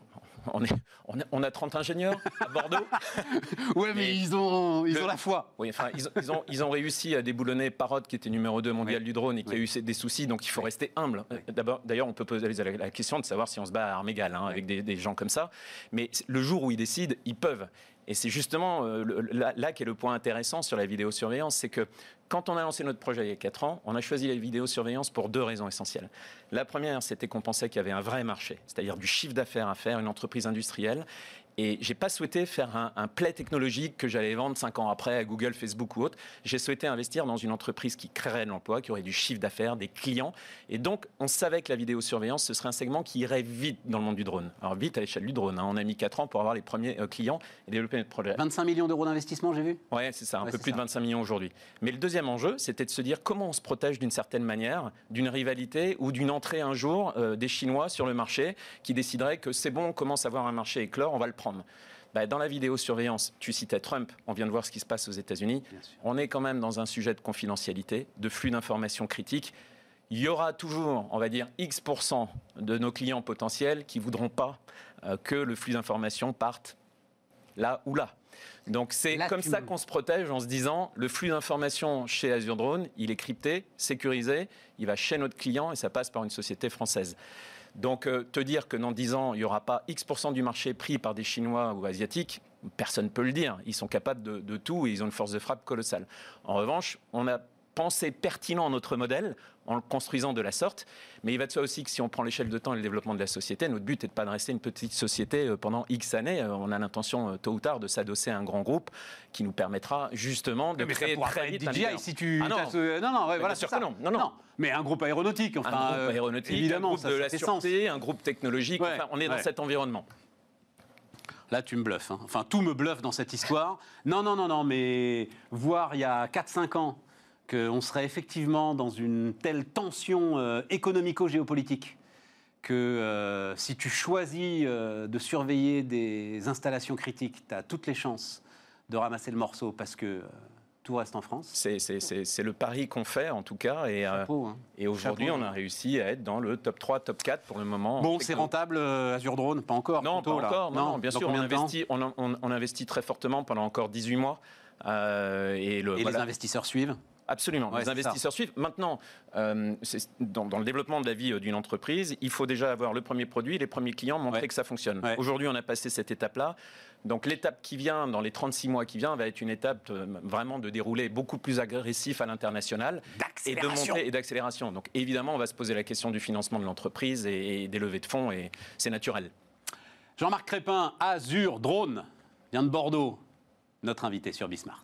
on, est, on, a, on a 30 ingénieurs à Bordeaux. <laughs> Ouais, mais, Mais ils ont, ils le- ont la foi. Oui, enfin, ils, ont- ils ont, ils ont réussi à déboulonner Parrot, qui était numéro 2 mondial Oui. du drone et qui Oui. a eu des soucis, donc il faut rester humble. D'abord, D'ailleurs, on peut poser la, la question de savoir si on se bat à armes égales hein, avec des, des gens comme ça. Mais le jour où ils décident, ils peuvent. Et c'est justement euh, là qu'est le point intéressant sur la vidéosurveillance, c'est que quand on a lancé notre projet il y a 4 ans, on a choisi la vidéosurveillance pour deux raisons essentielles. La première, c'était qu'on pensait qu'il y avait un vrai marché, c'est-à-dire du chiffre d'affaires à faire, une entreprise industrielle. Et j'ai pas souhaité faire un, un play technologique que j'allais vendre cinq ans après à Google, Facebook ou autre. J'ai souhaité investir dans une entreprise qui créerait de l'emploi, qui aurait du chiffre d'affaires, des clients. Et donc, on savait que la vidéosurveillance, ce serait un segment qui irait vite dans le monde du drone. Alors, vite à l'échelle du drone. hein. On a mis 4 ans pour avoir les premiers euh, clients et développer notre projet. 25 millions d'euros d'investissement, j'ai vu? Ouais, c'est ça, un Ouais, peu plus ça. de 25 millions aujourd'hui. Mais le deuxième enjeu, c'était de se dire comment on se protège d'une certaine manière d'une rivalité ou d'une entrée un jour euh, des Chinois sur le marché qui décideraient que c'est bon, on commence à avoir un marché éclore, on va le prendre. Bah, dans la vidéosurveillance, tu citais Trump, on vient de voir ce qui se passe aux États-Unis. On est quand même dans un sujet de confidentialité, de flux d'informations critiques. Il y aura toujours, on va dire, X% de nos clients potentiels qui voudront pas euh, que le flux d'informations parte là ou là. Donc c'est comme ça qu'on se protège en se disant le flux d'informations chez Azure Drone, il est crypté, sécurisé, il va chez notre client et ça passe par une société française. Donc euh, te dire que dans 10 ans, il n'y aura pas X% du marché pris par des Chinois ou Asiatiques, personne ne peut le dire. Ils sont capables de, de tout et ils ont une force de frappe colossale. En revanche, on a pensé pertinent notre modèle en le construisant de la sorte. Mais il va de soi aussi que si on prend l'échelle de temps et le développement de la société, notre but est de pas de rester une petite société euh, pendant X années. Euh, On a l'intention, euh, tôt ou tard, de s'adosser à un grand groupe qui nous permettra justement de mais ça créer pourra très vite DJI si tu. Ah non. ce- non, non, ouais, voilà, sûr ça. que non. Non, non. Mais un groupe aéronautique, enfin. un groupe euh, aéronautique, évidemment, un groupe ça, de ça la sens. sûreté, un groupe technologique. Ouais, Enfin, on est dans ouais. cet environnement. Là, tu me bluffes. hein. Enfin, tout me bluffe dans cette histoire. Non, non, non, non, mais voir il y a 4-5 ans qu'on serait effectivement dans une telle tension euh, économico-géopolitique que euh, si tu choisis euh, de surveiller des installations critiques, tu as toutes les chances de ramasser le morceau parce que tout reste en France. C'est- le pari qu'on fait, en tout cas. Et, Chapeau, hein. et aujourd'hui, on a réussi à être dans le top 3, top 4 pour le moment. Bon, c'est rentable, Azure Drone? Pas encore Non, plutôt, pas là. encore. Non, non, bien sûr, on investit, on, on- on investit très fortement pendant encore 18 mois. Euh, et le, Et voilà. les investisseurs suivent? Absolument, Ouais, les investisseurs suivent. Maintenant, euh, dans, dans le développement de la vie euh, d'une entreprise, il faut déjà avoir le premier produit, les premiers clients, montrer Ouais. que ça fonctionne. Ouais. Aujourd'hui, on a passé cette étape-là. Donc l'étape qui vient, dans les 36 mois qui vient, va être une étape euh, vraiment de dérouler beaucoup plus agressif à l'international et de monter et d'accélération. Donc évidemment, on va se poser la question du financement de l'entreprise et, et des levées de fonds, et c'est naturel. Jean-Marc Crépin, Azur Drone, vient de Bordeaux, notre invité sur Bismart.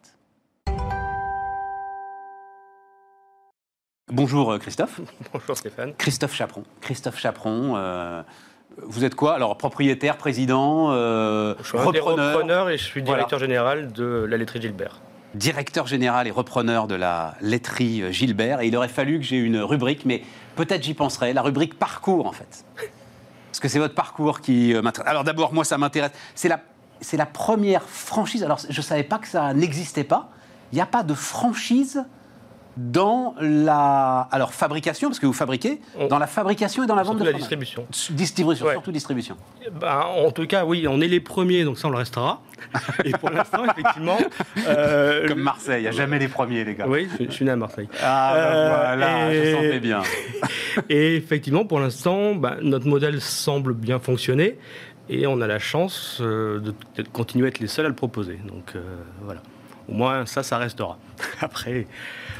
Bonjour euh, Christophe. <laughs> Bonjour Stéphane. Christophe Chaperon. Christophe Chaperon, euh, vous êtes quoi? Alors propriétaire, président, euh, Je suis repreneur, et je suis Voilà. directeur général de la laiterie Gilbert. directeur général et repreneur de la laiterie Gilbert. Et il aurait fallu que j'ai une rubrique, mais peut-être j'y penserai, la rubrique parcours en fait. Parce que c'est votre parcours qui m'intéresse. Alors d'abord, moi ça m'intéresse. C'est la, c'est la première franchise. Alors je ne savais pas que ça n'existait pas. Il n'y a pas de franchise dans la alors fabrication, parce que vous fabriquez, On- dans la fabrication et dans la vente de la fromage. distribution. Distribution, Ouais. surtout distribution. Ben, en tout cas, oui, on est les premiers, donc ça on le restera. <laughs> Et pour l'instant, effectivement. euh, Comme Marseille, il n'y a jamais les premiers, les gars. Oui, je, je suis né à Marseille. Ah, ben Euh, voilà, je et- sentais bien. <laughs> Et effectivement, pour l'instant, ben, notre modèle semble bien fonctionner et on a la chance euh, de, de continuer à être les seuls à le proposer. Donc euh, voilà. Au moins, ça, ça restera. <laughs> Après,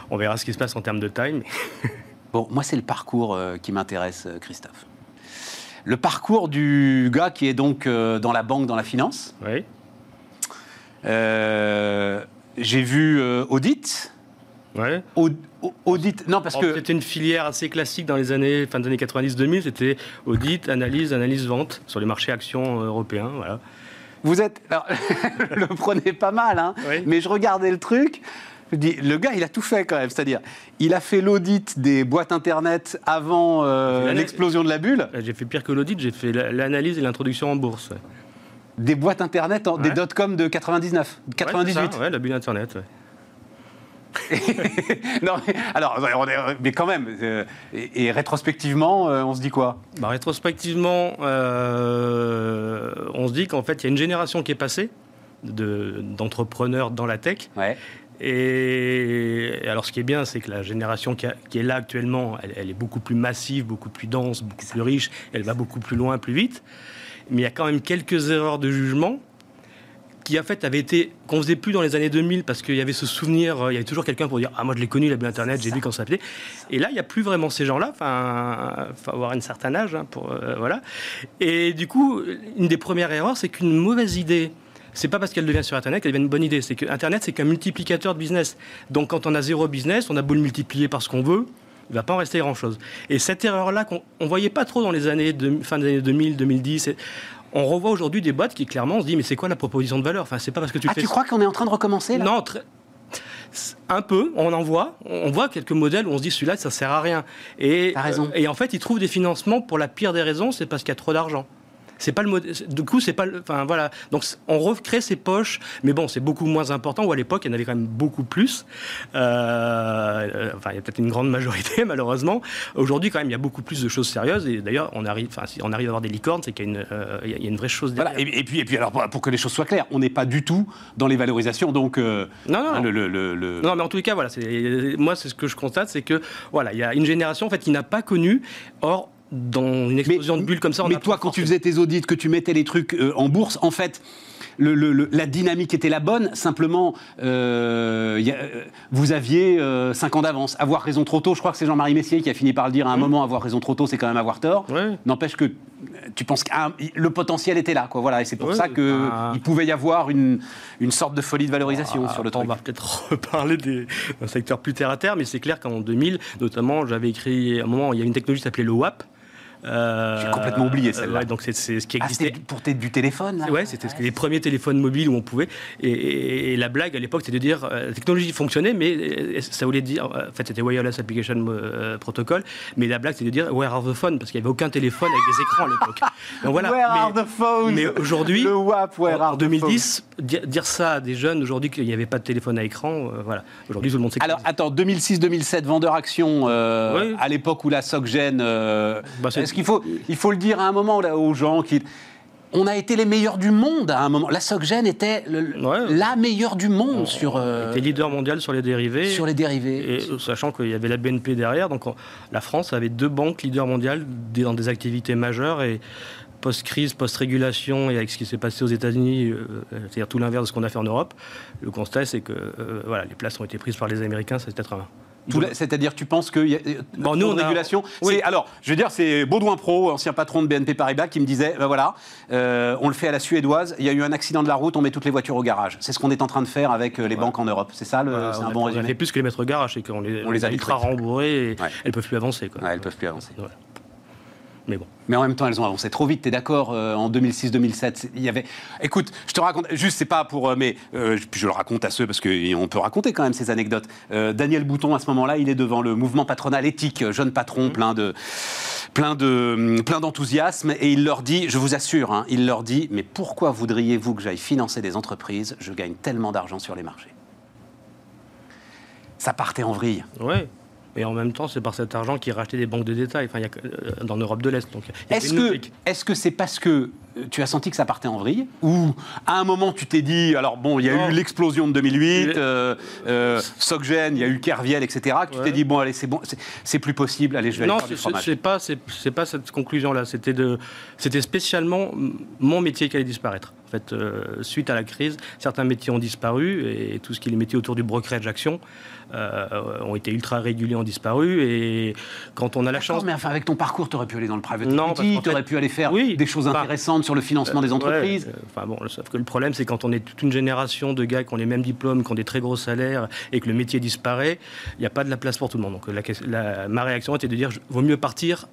on verra ce qui se passe en termes de mais- <laughs> Bon, moi, c'est le parcours euh, qui m'intéresse, euh, Christophe. Le parcours du gars qui est donc euh, dans la banque, dans la finance. Oui. Euh, J'ai vu audit. Ouais. Au- au- audit. Non, parce Alors, que. C'était une filière assez classique dans les années, fin des années 90-2000. C'était audit, analyse, analyse, vente sur les marchés actions européens. Voilà. Vous êtes. Alors, <laughs> le prenez pas mal, hein. Oui. Mais je regardais le truc. Je dis, le gars, il a tout fait quand même. C'est-à-dire, il a fait l'audit des boîtes internet avant euh, l'explosion de la bulle. Euh, J'ai fait pire que l'audit, j'ai fait la- l'analyse et l'introduction en bourse. Des boîtes internet, en- des dot-com de 99, 98. Ouais, ça, ouais, la bulle Internet. ouais. <laughs> non, mais, alors, est- mais quand même, euh, et, et rétrospectivement, euh, on se dit quoi? Bah, rétrospectivement, euh, on se dit qu'en fait, il y a une génération qui est passée de- d'entrepreneurs dans la tech. Ouais. Et alors, ce qui est bien, c'est que la génération qui, a- qui est là actuellement, elle, elle est beaucoup plus massive, beaucoup plus dense, beaucoup plus riche. Elle va beaucoup plus loin, plus vite. Mais il y a quand même quelques erreurs de jugement qui, en fait, avaient été qu'on faisait plus dans les années 2000 parce qu'il y avait ce souvenir. euh, Il y avait toujours quelqu'un pour dire ah moi je l'ai connu, il a bien Internet, j'ai vu quand ça s'appelait. Et là, il n'y a plus vraiment ces gens-là. Enfin, faut avoir un certain âge hein, pour euh, voilà. Et du coup, une des premières erreurs, c'est qu'une mauvaise idée. C'est pas parce qu'elle devient sur Internet qu'elle devient une bonne idée. C'est que Internet, c'est qu'un multiplicateur de business. Donc, quand on a zéro business, on a beau le multiplier par ce qu'on veut, il va pas en rester grand-chose. Et cette erreur-là, qu'on on voyait pas trop dans les années de, fin des années 2000, 2010. On revoit aujourd'hui des boîtes qui clairement on se dit mais c'est quoi la proposition de valeur? Enfin, c'est pas parce que tu Ah, fais tu crois qu'on est en train de recommencer là? Non, très- un peu, on en voit. On voit quelques modèles où on se dit celui-là, ça sert à rien. Et, raison. euh, et en fait, ils trouvent des financements pour la pire des raisons, c'est parce qu'il y a trop d'argent. C'est pas le modèle. Du coup, c'est pas. le- Enfin voilà. Donc on recrée ces poches, mais bon, c'est beaucoup moins important. Ou à l'époque, il y en avait quand même beaucoup plus. Euh, euh, enfin, il y a peut-être une grande majorité, <laughs> malheureusement. Aujourd'hui, quand même, il y a beaucoup plus de choses sérieuses. Et d'ailleurs, on arrive. Enfin, si on arrive à avoir des licornes, c'est qu'il y a une, euh, y a- une vraie chose derrière. Voilà, et, et puis, et puis alors, pour, que les choses soient claires, on n'est pas du tout dans les valorisations, donc euh, Non, non, non. le, le- le- le- Non, mais en tous les cas, voilà, c'est- moi, c'est ce que je constate, c'est que voilà, il y a une génération en fait qui n'a pas connu. Or, dans une explosion de bulles comme ça, on mais toi, quand tu faisais tes audits, que tu mettais les trucs euh, en bourse, en fait, le- le- le- la dynamique était la bonne. Simplement, euh, y a- euh, vous aviez 5 ans d'avance. Avoir raison trop tôt, je crois que c'est Jean-Marie Messier qui a fini par le dire à un moment. Avoir raison trop tôt, c'est quand même avoir tort. Ouais. N'empêche que tu penses que le potentiel était là, quoi. Voilà, et c'est pour Ouais, ça qu'il bah- pouvait y avoir une, une sorte de folie de valorisation Ah, sur le on truc. va peut-être <laughs> reparler d'un secteur plus terre à terre, mais c'est clair qu'en 2000, notamment, j'avais écrit à un moment, il y a une technologie qui s'appelait le WAP. Euh, J'ai complètement oublié celle-là. ouais, donc c'est ce qui Ah, existait c'était pour du téléphone Ouais, c'était les premiers téléphones mobiles où on pouvait. Et, et- et la blague à l'époque, c'était de dire euh, la technologie fonctionnait, mais euh, ça voulait dire. euh, En fait, c'était Wireless Application euh, Protocol. Mais la blague, c'était de dire Where are the phones? Parce qu'il n'y avait aucun téléphone avec des écrans à l'époque. <laughs> Donc voilà. Where mais, are the phones? mais aujourd'hui, Le WAP, where en, are en the 2010, dire, ça à des jeunes aujourd'hui qu'il n'y avait pas de téléphone à écran, euh, voilà. Aujourd'hui, tout le monde sait Alors, attends, 2006-2007, vendeur action, euh, Oui. à l'époque où la SOCGEN. euh, Bah, c'est- Qu'il faut, il faut le dire à un moment là, aux gens qui. on a été les meilleurs du monde à un moment. La Soggen était le- Ouais. la meilleure du monde On sur, euh, était leader mondial sur les dérivés. sur les dérivés. Et euh, sachant qu'il y avait la BNP derrière, donc on- la France avait deux banques leaders mondiales dans des activités majeures et post-crise, post-régulation et avec ce qui s'est passé aux États-Unis, euh, c'est-à-dire tout l'inverse de ce qu'on a fait en Europe, le constat c'est que euh, voilà, les places ont été prises par les Américains, c'est peut-être un. Tout la- C'est-à-dire, tu penses qu'il y a Bon, nous, on a- régulation Oui. Alors, je veux dire, c'est Baudouin Pro, ancien patron de BNP Paribas, qui me disait ben voilà, euh, on le fait à la suédoise, il y a eu un accident de la route, on met toutes les voitures au garage. C'est ce qu'on est en train de faire avec euh, les banques en Europe. C'est ça, le- c'est on un bon on a fait résumé plus que les mettre au garage, c'est qu'on les, On les a ultra rembourrés et Ouais. elles peuvent plus avancer. Quoi. Ouais, elles peuvent plus avancer. Mais bon. Mais en même temps, elles ont avancé trop vite. T'es d'accord euh, En 2006-2007, c'est- il y avait. Écoute, je te raconte. Juste, c'est pas pour. euh, mais euh, puis je le raconte à ceux parce qu'on peut raconter quand même ces anecdotes. Euh, Daniel Bouton, à ce moment-là, il est devant le mouvement patronal éthique, euh, jeune patron, plein de, plein de, plein d'enthousiasme, et il leur dit, je vous assure, hein, il leur dit, mais pourquoi voudriez-vous que j'aille financer des entreprises? Je gagne tellement d'argent sur les marchés. Ça partait en vrille. Ouais. Et en même temps, c'est par cet argent qu'ils rachetaient des banques de détail enfin, il y a, euh, dans l'Europe de l'Est. Donc, Est-ce que logique. est-ce que c'est parce que tu as senti que ça partait en vrille ou à un moment tu t'es dit alors bon il y a Non. eu l'explosion de 2008 Le- euh, euh, Soggen il y a eu Kerviel etc que tu Ouais. t'es dit bon allez c'est bon c'est- plus possible allez je vais aller Non, faire du fromage c'est pas, c'est pas cette conclusion-là. C'était de, c'était spécialement mon métier qui allait disparaître. En fait, euh, suite à la crise, certains métiers ont disparu et tout ce qui est les métiers autour du brokerage action euh, ont été ultra régulés, ont disparu. Et quand on a la chance, mais enfin avec ton parcours tu aurais pu aller dans le private Non, equity tu aurais fait- pu aller faire oui, des choses intéressantes sur le financement des Euh, entreprises ouais, euh, enfin bon, sauf que le problème, c'est quand on est toute une génération de gars qui ont les mêmes diplômes, qui ont des très gros salaires et que le métier disparaît, il n'y a pas de la place pour tout le monde. Donc la, la- ma réaction était de dire, je- vaut mieux partir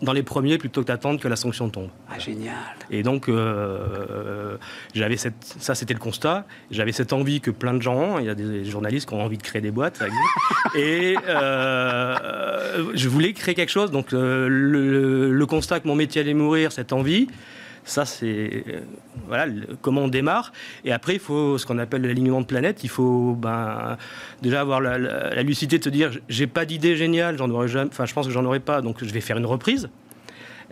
dans les premiers plutôt que d'attendre que la sanction tombe. ah génial Et donc, euh, j'avais cette, ça c'était le constat. J'avais cette envie que plein de gens ont. Il y a des journalistes qui ont envie de créer des boîtes. <laughs> Et euh, je voulais créer quelque chose. Donc, euh, le, le constat que mon métier allait mourir, cette envie, ça c'est voilà comment on démarre. Et après, il faut ce qu'on appelle l'alignement de planète. Il faut ben, déjà avoir la lucidité de se dire j'ai pas d'idée géniale, j'en aurais jamais. Enfin, je pense que j'en aurais pas, donc je vais faire une reprise.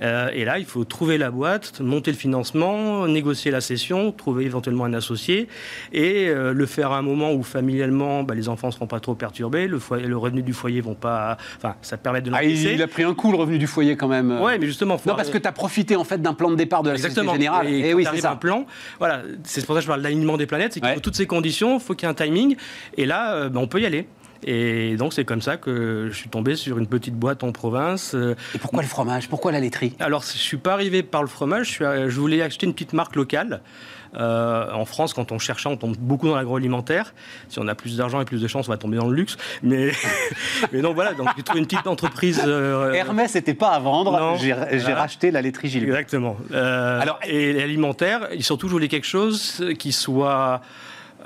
Euh, et là, il faut trouver la boîte, monter le financement, négocier la cession, trouver éventuellement un associé et euh, le faire à un moment où familialement, bah, les enfants ne seront pas trop perturbés, le, foyer, le revenu du foyer vont pas. Enfin, ça permet de ah, il, a pris un coup le revenu du foyer quand même Ouais, mais justement, faut non parce que tu as profité en fait d'un plan de départ de la Exactement. Société Générale Et Eh quand oui c'est ça un plan, voilà, c'est pour ça que je parle d'alignement des planètes, c'est qu'il Ouais. faut toutes ces conditions, il faut qu'il y ait un timing, et là, euh, ben, on peut y aller. Et donc c'est comme ça que je suis tombé sur une petite boîte en province. euh, et pourquoi le fromage? Pourquoi la laiterie? Alors, je suis pas arrivé par le fromage. Je, suis, euh, je voulais acheter une petite marque locale. Euh, en France, quand on cherche, on tombe beaucoup dans l'agroalimentaire. Si on a plus d'argent et plus de chance, on va tomber dans le luxe. Mais, <laughs> mais donc voilà, donc j'ai trouvé une petite entreprise. euh, Hermès n'était pas à vendre j'ai racheté la laiterie Gilles Exactement. Euh, Alors- et l'alimentaire, et surtout, je voulais quelque chose qui soit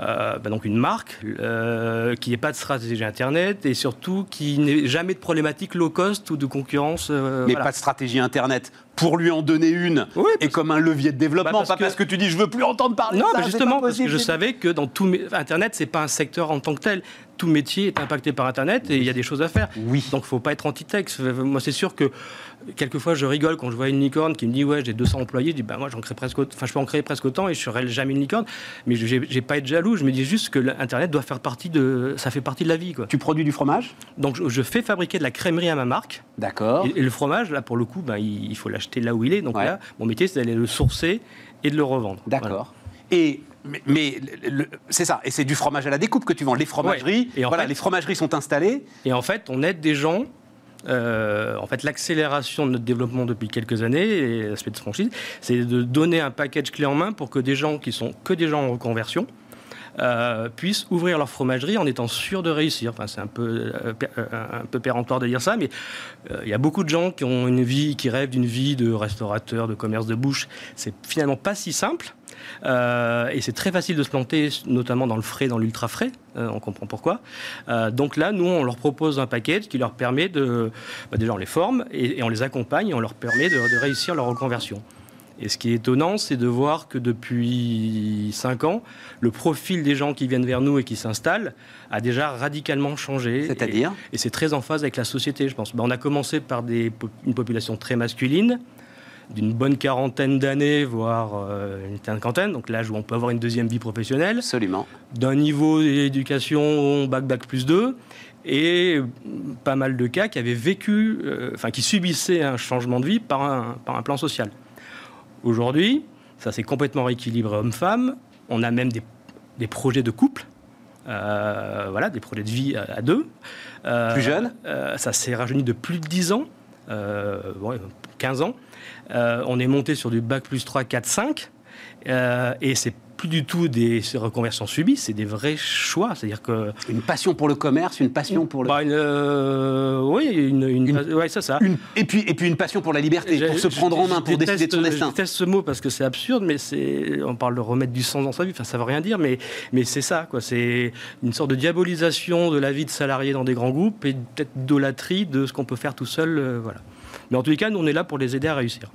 euh, bah donc une marque, euh, qui n'ait pas de stratégie Internet et surtout qui n'ait jamais de problématique low cost ou de concurrence. euh, mais voilà. pas de stratégie Internet pour lui en donner une Oui, et comme un levier de développement, Bah, parce pas que- parce que tu dis je veux plus entendre parler Non, de ça, c'est justement, parce que je savais que dans tout Internet, c'est pas un secteur en tant que tel. Tout métier est impacté par Internet et il y a des choses à faire. Oui. Donc, faut pas être anti-texte. Moi, c'est sûr que quelquefois, je rigole quand je vois une licorne qui me dit ouais, j'ai 200 employés. Je dis bah moi, j'en crée presque, enfin, je peux en créer presque autant et je serai jamais une licorne. Mais je j'ai pas être jaloux. Je me dis juste que l'Internet doit faire partie de, ça fait partie de la vie, quoi. Tu produis du fromage? Donc, je, je fais fabriquer de la crèmerie à ma marque. D'accord. Et, et le fromage, là, pour le coup, ben, il, il faut l'acheter là où il est. Donc Ouais. là, mon métier, c'est d'aller le sourcer et de le revendre. Voilà. D'accord. Et mais, c'est ça, et c'est du fromage à la découpe que tu vends. Les fromageries, Ouais. Et voilà, fait- les fromageries sont installées. Et en fait, on aide des gens. euh, en fait, l'accélération de notre développement depuis quelques années, et l'aspect de franchise, c'est de donner un package clé en main pour que des gens qui sont que des gens en reconversion euh, puissent ouvrir leur fromagerie en étant sûrs de réussir. Enfin, c'est un peu, euh, euh, un peu péremptoire de dire ça, mais il y a beaucoup de gens qui ont une vie, qui rêvent d'une vie de restaurateur, de commerce de bouche. C'est finalement pas si simple. Et c'est très facile de se planter, notamment dans le frais, dans l'ultra frais. On comprend pourquoi. Donc là, nous, on leur propose un package qui leur permet de. bah, déjà, on les forme et, on les accompagne et on leur permet de réussir leur reconversion. Et ce qui est étonnant, c'est de voir que depuis 5 ans, le profil des gens qui viennent vers nous et qui s'installent a déjà radicalement changé. C'est-à-dire Et, et c'est très en phase avec la société, je pense. Ben, on a commencé par des, une population très masculine. d'une bonne quarantaine d'années, voire euh, une cinquantaine, donc l'âge où on peut avoir une deuxième vie professionnelle, Absolument. d'un niveau d'éducation bac bac plus 2, et pas mal de cas qui avaient vécu, euh, enfin qui subissaient un changement de vie par un, par un plan social. Aujourd'hui, ça s'est complètement rééquilibré homme-femme. On a même des, des projets de couple, euh, voilà, des projets de vie à, à deux. Euh, Plus jeune euh, Ça s'est rajeuni de plus de 10 ans, euh, ouais, 15 ans. Euh, on est monté sur du bac plus 3, 4, 5. euh, et c'est plus du tout des reconversions subies, c'est des vrais choix. C'est-à-dire que Une passion pour le commerce, une passion pour le. bah, une, euh, oui, une, une- Une- ouais, c'est ça. Une- et, puis, et puis une passion pour la liberté, pour se prendre en main, pour déteste- décider de son destin. Je déteste ce mot parce que c'est absurde, mais c'est, on parle de remettre du sens dans sa vie. Enfin, ça veut rien dire, mais, mais c'est ça, quoi. C'est une sorte de diabolisation de la vie de salarié dans des grands groupes et peut-être d'olâtrie de ce qu'on peut faire tout seul, euh, voilà. Mais en tous les cas, nous, on est là pour les aider à réussir.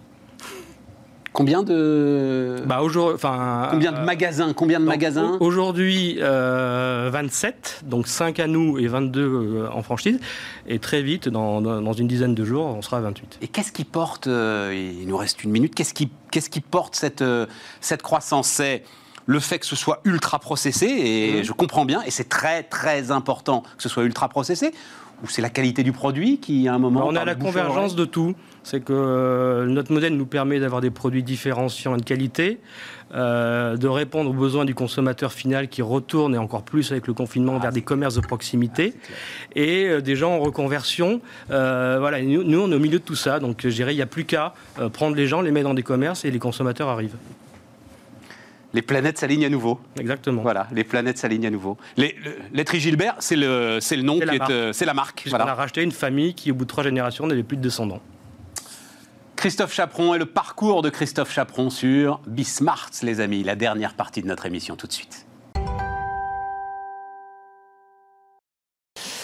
Combien de. Bah, enfin, combien de euh, magasins Combien de magasins au- Aujourd'hui, euh, 27, donc 5 à nous et 22 euh, en franchise. Et très vite, dans, dans- une dizaine de jours, on sera à 28. Et qu'est-ce qui porte, euh, il nous reste une minute, qu'est-ce qui, qu'est-ce qui porte cette, euh, cette croissance? C'est le fait que ce soit ultra processé, et je comprends bien, et c'est très très important que ce soit ultra processé, ou c'est la qualité du produit qui, à un moment. Bah, on a la convergence de tout. C'est que euh, notre modèle nous permet d'avoir des produits différenciants et de qualité, euh, de répondre aux besoins du consommateur final qui retourne, et encore plus avec le confinement, vers des commerces de proximité, et euh, des gens en reconversion. Euh, voilà, nous, nous, on est au milieu de tout ça. Donc, je dirais, il n'y a plus qu'à prendre les gens, les mettre dans des commerces, et les consommateurs arrivent. Les planètes s'alignent à nouveau. Exactement. Voilà, les planètes s'alignent à nouveau. Les, le, Gilbert, c'est le, nom C'est la marque. c'est la marque. Puisqu'on Voilà. a racheté une famille qui, au bout de trois générations, n'avait plus de descendants. Christophe Chaperon et le parcours de Christophe Chaperon sur Bismart, les amis, la dernière partie de notre émission tout de suite.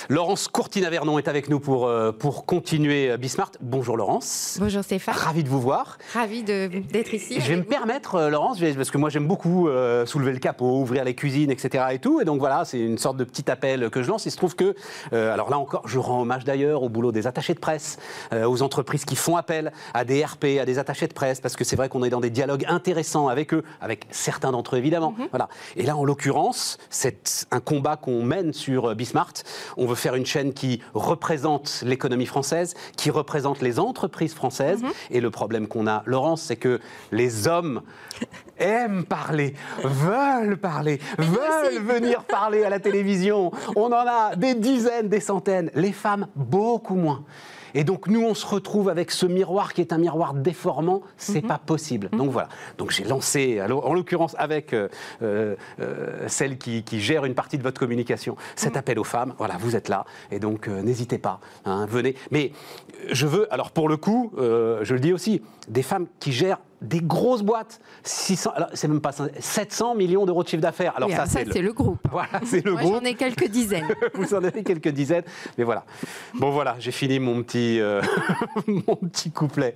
Laurence Courtina-Vernon est avec nous pour, euh, pour continuer Bismart. Bonjour Laurence. Bonjour Stéphane, Ravi de vous voir. ravi d'être ici. Je vais me vous. permettre, euh, Laurence, parce que moi j'aime beaucoup euh, soulever le capot, ouvrir les cuisines, etc. Et tout. Et donc voilà, c'est une sorte de petit appel que je lance. Il se trouve que, euh, alors là encore, je rends hommage d'ailleurs au boulot des attachés de presse, euh, aux entreprises qui font appel à des RP, à des attachés de presse, parce que c'est vrai qu'on est dans des dialogues intéressants avec eux, avec certains d'entre eux évidemment. Voilà. Et là, en l'occurrence, c'est un combat qu'on mène sur euh, Bismart. On veut faire une chaîne qui représente l'économie française, qui représente les entreprises françaises. Et le problème qu'on a, Laurence, c'est que les hommes aiment parler, veulent parler, veulent venir parler à la télévision. On en a des dizaines, des centaines. Les femmes, beaucoup moins. Et donc nous, on se retrouve avec ce miroir qui est un miroir déformant, c'est pas possible. Donc voilà. Donc j'ai lancé, en l'occurrence avec euh, euh, euh, celle qui, qui gère une partie de votre communication, cet appel aux femmes. Voilà, vous êtes là, et donc euh, n'hésitez pas, hein, venez. Mais je veux, alors pour le coup, je le dis aussi, des femmes qui gèrent des grosses boîtes, 600, alors c'est même pas 500, 700 millions d'euros de chiffre d'affaires. Alors Oui, ça, c'est le- groupe. Voilà, c'est le Moi, groupe. j'en ai quelques dizaines. <laughs> Vous en avez quelques dizaines, mais voilà. Bon voilà, j'ai fini mon petit, euh, <laughs> mon petit couplet.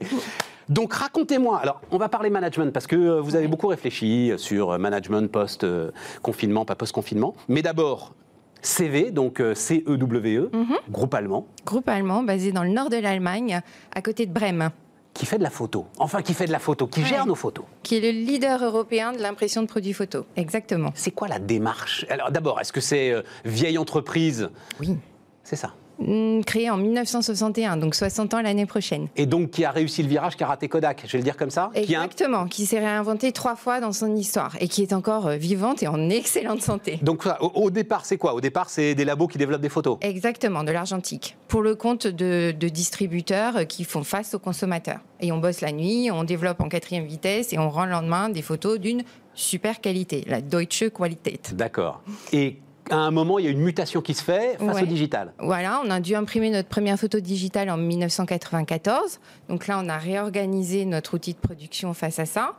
Donc racontez-moi, alors on va parler management parce que euh, vous avez beaucoup réfléchi sur euh, management post-confinement, pas post-confinement. Mais d'abord, CV, donc C-E-W-E, groupe allemand, Groupe allemand basé dans le nord de l'Allemagne, à côté de Brême, qui fait de la photo. Enfin, qui fait de la photo, qui gère nos photos. qui est le leader européen de l'impression de produits photo. Exactement. C'est quoi la démarche? Alors d'abord, est-ce que c'est euh, vieille entreprise? Oui. C'est ça. Hum, Créé en 1961, donc 60 ans l'année prochaine. Et donc qui a réussi le virage qu'a raté Kodak, je vais le dire comme ça Qui a Exactement, qui s'est réinventé trois fois dans son histoire et qui est encore euh, vivante et en excellente santé. Donc au départ, c'est quoi? Au départ, c'est des labos qui développent des photos. Exactement, de l'argentique. Pour le compte de, de distributeurs euh, qui font face aux consommateurs. Et on bosse la nuit, on développe en quatrième vitesse et on rend le lendemain des photos d'une super qualité, la Deutsche Qualität. D'accord. Et à un moment, il y a une mutation qui se fait face Ouais. au digital. Voilà, on a dû imprimer notre première photo digitale en 1994. Donc là, on a réorganisé notre outil de production face à ça.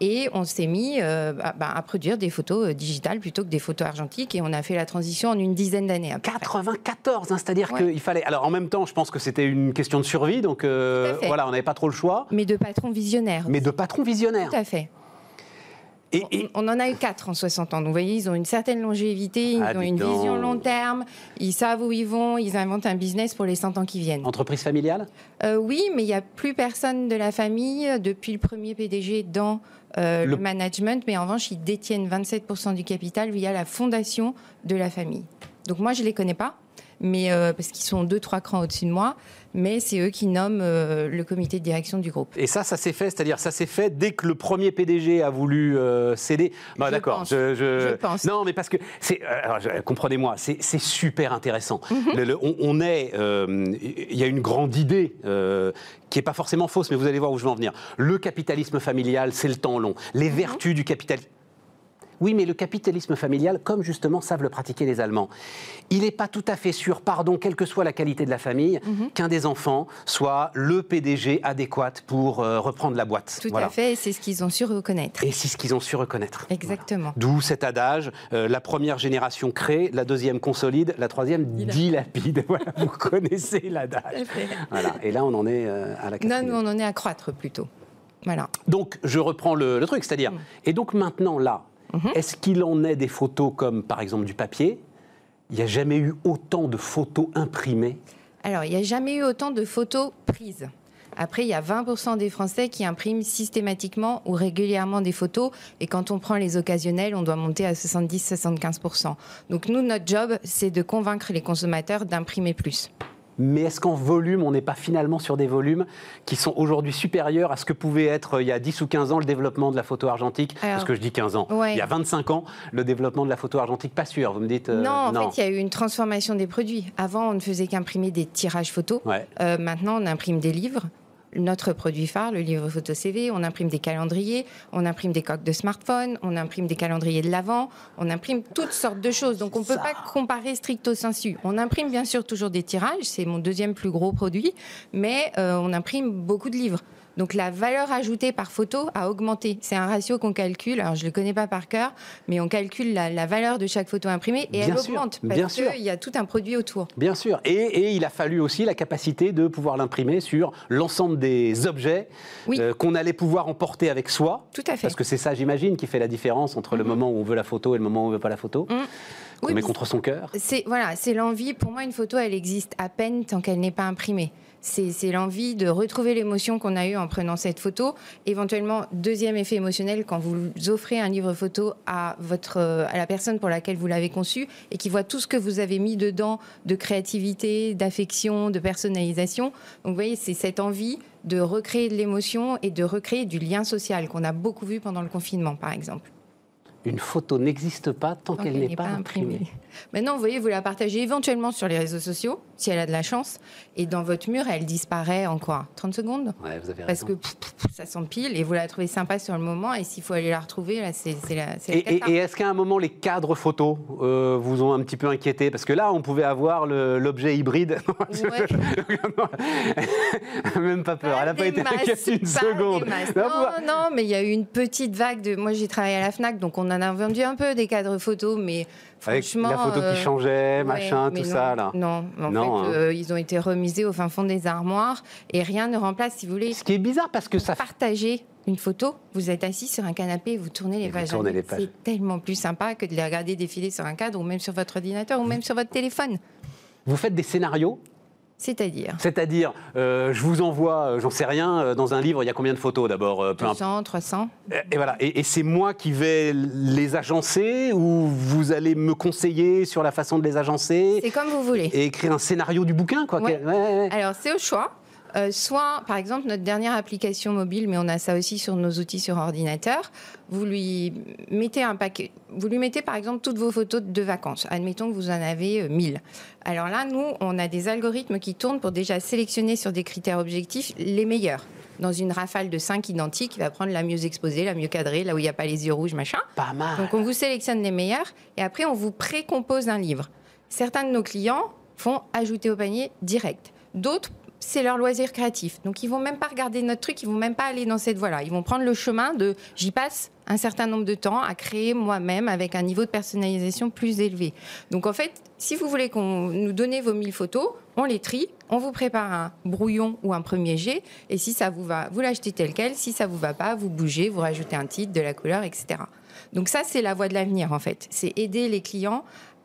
Et on s'est mis euh, bah, à produire des photos euh, digitales plutôt que des photos argentiques. Et on a fait la transition en une dizaine d'années. à peu près. 94, hein, c'est-à-dire Ouais. qu'il fallait. Alors en même temps, je pense que c'était une question de survie, donc euh, voilà, on n'avait pas trop le choix, Mais de patrons visionnaires. mais de patron visionnaire. Tout à fait. Et, On- et- On en a eu quatre en 60 ans. Donc, vous voyez, ils ont une certaine longévité, ils Ah, ont une donc. vision long terme, ils savent où ils vont, ils inventent un business pour les 100 ans qui viennent. entreprise familiale? Euh, oui, mais il n'y a plus personne de la famille depuis le premier PDG dans euh, Le- le... management, mais en revanche, ils détiennent 27% du capital via la fondation de la famille. Donc moi, je ne les connais pas, mais euh, parce qu'ils sont deux, trois crans au-dessus de moi, mais c'est eux qui nomment euh, le comité de direction du groupe. Et ça, ça s'est fait, c'est-à-dire ça s'est fait dès que le premier PDG a voulu euh, céder. Bah, Je d'accord. pense. Je, je- Je pense. Non, mais parce que c'est, comprenez-moi, c'est super intéressant. Mhm. Le- le- on, on est, il y a une grande idée qui est pas forcément fausse, mais vous allez voir où je veux en venir. Le capitalisme familial, c'est le temps long. Les Mhm. vertus du capitalisme. Oui, mais le capitalisme familial, comme justement savent le pratiquer les Allemands, il n'est pas tout à fait sûr, pardon, quelle que soit la qualité de la famille, Mhm. qu'un des enfants soit le PDG adéquat pour euh, reprendre la boîte. Tout Voilà. à fait, et c'est ce qu'ils ont su reconnaître. Et c'est ce qu'ils ont su reconnaître. Exactement. D'où cet adage, euh, la première génération crée, la deuxième consolide, la troisième dilapide. <laughs> Voilà, vous connaissez l'adage. Voilà. Et là, on en est euh, à la Non, quatrième. nous, on en est à croître plutôt. Voilà. Donc, je reprends le, le truc, c'est-à-dire, et donc maintenant, là, est-ce qu'il en est des photos comme, par exemple, du papier? Il n'y a jamais eu autant de photos imprimées. Alors, il n'y a jamais eu autant de photos prises. Après, il y a 20% des Français qui impriment systématiquement ou régulièrement des photos. Et quand on prend les occasionnels, on doit monter à 70-75%. Donc nous, notre job, c'est de convaincre les consommateurs d'imprimer plus. Mais est-ce qu'en volume, on n'est pas finalement sur des volumes qui sont aujourd'hui supérieurs à ce que pouvait être euh, il y a 10 ou 15 ans le développement de la photo argentique Parce que je dis 15 ans. ouais. Il y a 25 ans, le développement de la photo argentique, pas sûr. Vous me dites euh, non, en fait, il y a eu une transformation des produits. Avant, on ne faisait qu'imprimer des tirages photos. Ouais. Euh, maintenant, on imprime des livres. Notre produit phare, le livre photo CV, on imprime des calendriers, on imprime des coques de smartphone, on imprime des calendriers de l'avant, on imprime toutes sortes de choses. Donc on ne peut pas comparer stricto sensu. On imprime bien sûr toujours des tirages, c'est mon deuxième plus gros produit, mais euh, on imprime beaucoup de livres. Donc la valeur ajoutée par photo a augmenté. C'est un ratio qu'on calcule. Alors je ne le connais pas par cœur, mais on calcule la, la valeur de chaque photo imprimée et Bien elle sûr, augmente bien parce sûr. qu'il y a tout un produit autour. Bien sûr. Et, et il a fallu aussi la capacité de pouvoir l'imprimer sur l'ensemble des objets Oui. euh, qu'on allait pouvoir emporter avec soi. Tout à fait. Parce que c'est ça, j'imagine, qui fait la différence entre le moment où on veut la photo et le moment où on veut pas la photo. Mhm. Qu'on Oui, met contre son cœur. C'est voilà, c'est l'envie. Pour moi, une photo, elle existe à peine tant qu'elle n'est pas imprimée. C'est l'envie de retrouver l'émotion qu'on a eue en prenant cette photo. Éventuellement, deuxième effet émotionnel, quand vous offrez un livre photo à, votre, à la personne pour laquelle vous l'avez conçu et qui voit tout ce que vous avez mis dedans de créativité, d'affection, de personnalisation. Donc, vous voyez, c'est cette envie de recréer de l'émotion et de recréer du lien social qu'on a beaucoup vu pendant le confinement, par exemple. Une photo n'existe pas tant, Tant qu'elle n'est pas imprimée. Maintenant, vous voyez, vous la partagez éventuellement sur les réseaux sociaux, si elle a de la chance, et dans votre mur, elle disparaît en quoi 30 secondes? Ouais, vous avez Parce raison. que pff, pff, pff, ça s'empile et vous la trouvez sympa sur le moment, et s'il faut aller la retrouver, là, c'est la, c'est la Et, et- cata. et est-ce qu'à un moment, les cadres photos euh, vous ont un petit peu inquiété? Parce que là, on pouvait avoir l'objet hybride. <laughs> <laughs> Même pas peur. Elle n'a pas été inquiète une seconde. Non, Non, mais il y a eu une petite vague de. Moi, j'ai travaillé à la Fnac, donc on en a vendu un peu des cadres photos, mais Avec franchement. la photo euh, qui changeait, machin, tout non, ça, là. Non, en Non, fait, hein. euh, ils ont été remisés au fin fond des armoires et rien ne remplace, si vous voulez, Ce qui est bizarre parce que ça partager une photo, vous êtes assis sur un canapé et vous tournez les pages. tournez les pages. C'est tellement plus sympa que de les regarder défiler sur un cadre ou même sur votre ordinateur ou même sur votre téléphone. Vous faites des scénarios, C'est-à-dire c'est-à-dire, euh, je vous envoie, euh, j'en sais rien, euh, dans un livre, il y a combien de photos d'abord euh, peu importe. 200, 300. Et voilà. Et, et c'est moi qui vais les agencer ou vous allez me conseiller sur la façon de les agencer C'est comme vous voulez. et écrire un scénario du bouquin, quoi. Ouais. ouais. Alors, c'est au choix. Euh, soit, par exemple, notre dernière application mobile, mais on a ça aussi sur nos outils sur ordinateur, vous lui mettez un paquet, vous lui mettez par exemple toutes vos photos de vacances. Admettons que vous en avez euh, 1000. Alors là, nous, on a des algorithmes qui tournent pour déjà sélectionner sur des critères objectifs les meilleurs. Dans une rafale de 5 identiques, il va prendre la mieux exposée, la mieux cadrée, là où il n'y a pas les yeux rouges, machin. Pas mal. Donc on vous sélectionne les meilleurs et après on vous précompose un livre. Certains de nos clients font ajouter au panier direct. D'autres c'est leur loisir créatif. Donc ils vont même pas regarder notre truc, ils vont même pas aller dans cette voie-là. Ils vont prendre le chemin de j'y passe un certain nombre de temps à créer moi-même avec un niveau de personnalisation plus élevé. Donc en fait, si vous voulez qu'on nous donne vos 1000 photos, on les trie, on vous prépare un brouillon ou un premier jet, et si ça vous va, vous l'achetez tel quel. Si ça vous va pas, vous bougez, vous rajoutez un titre, de la couleur, etc. Donc ça, c'est la voie de l'avenir en fait. C'est aider les clients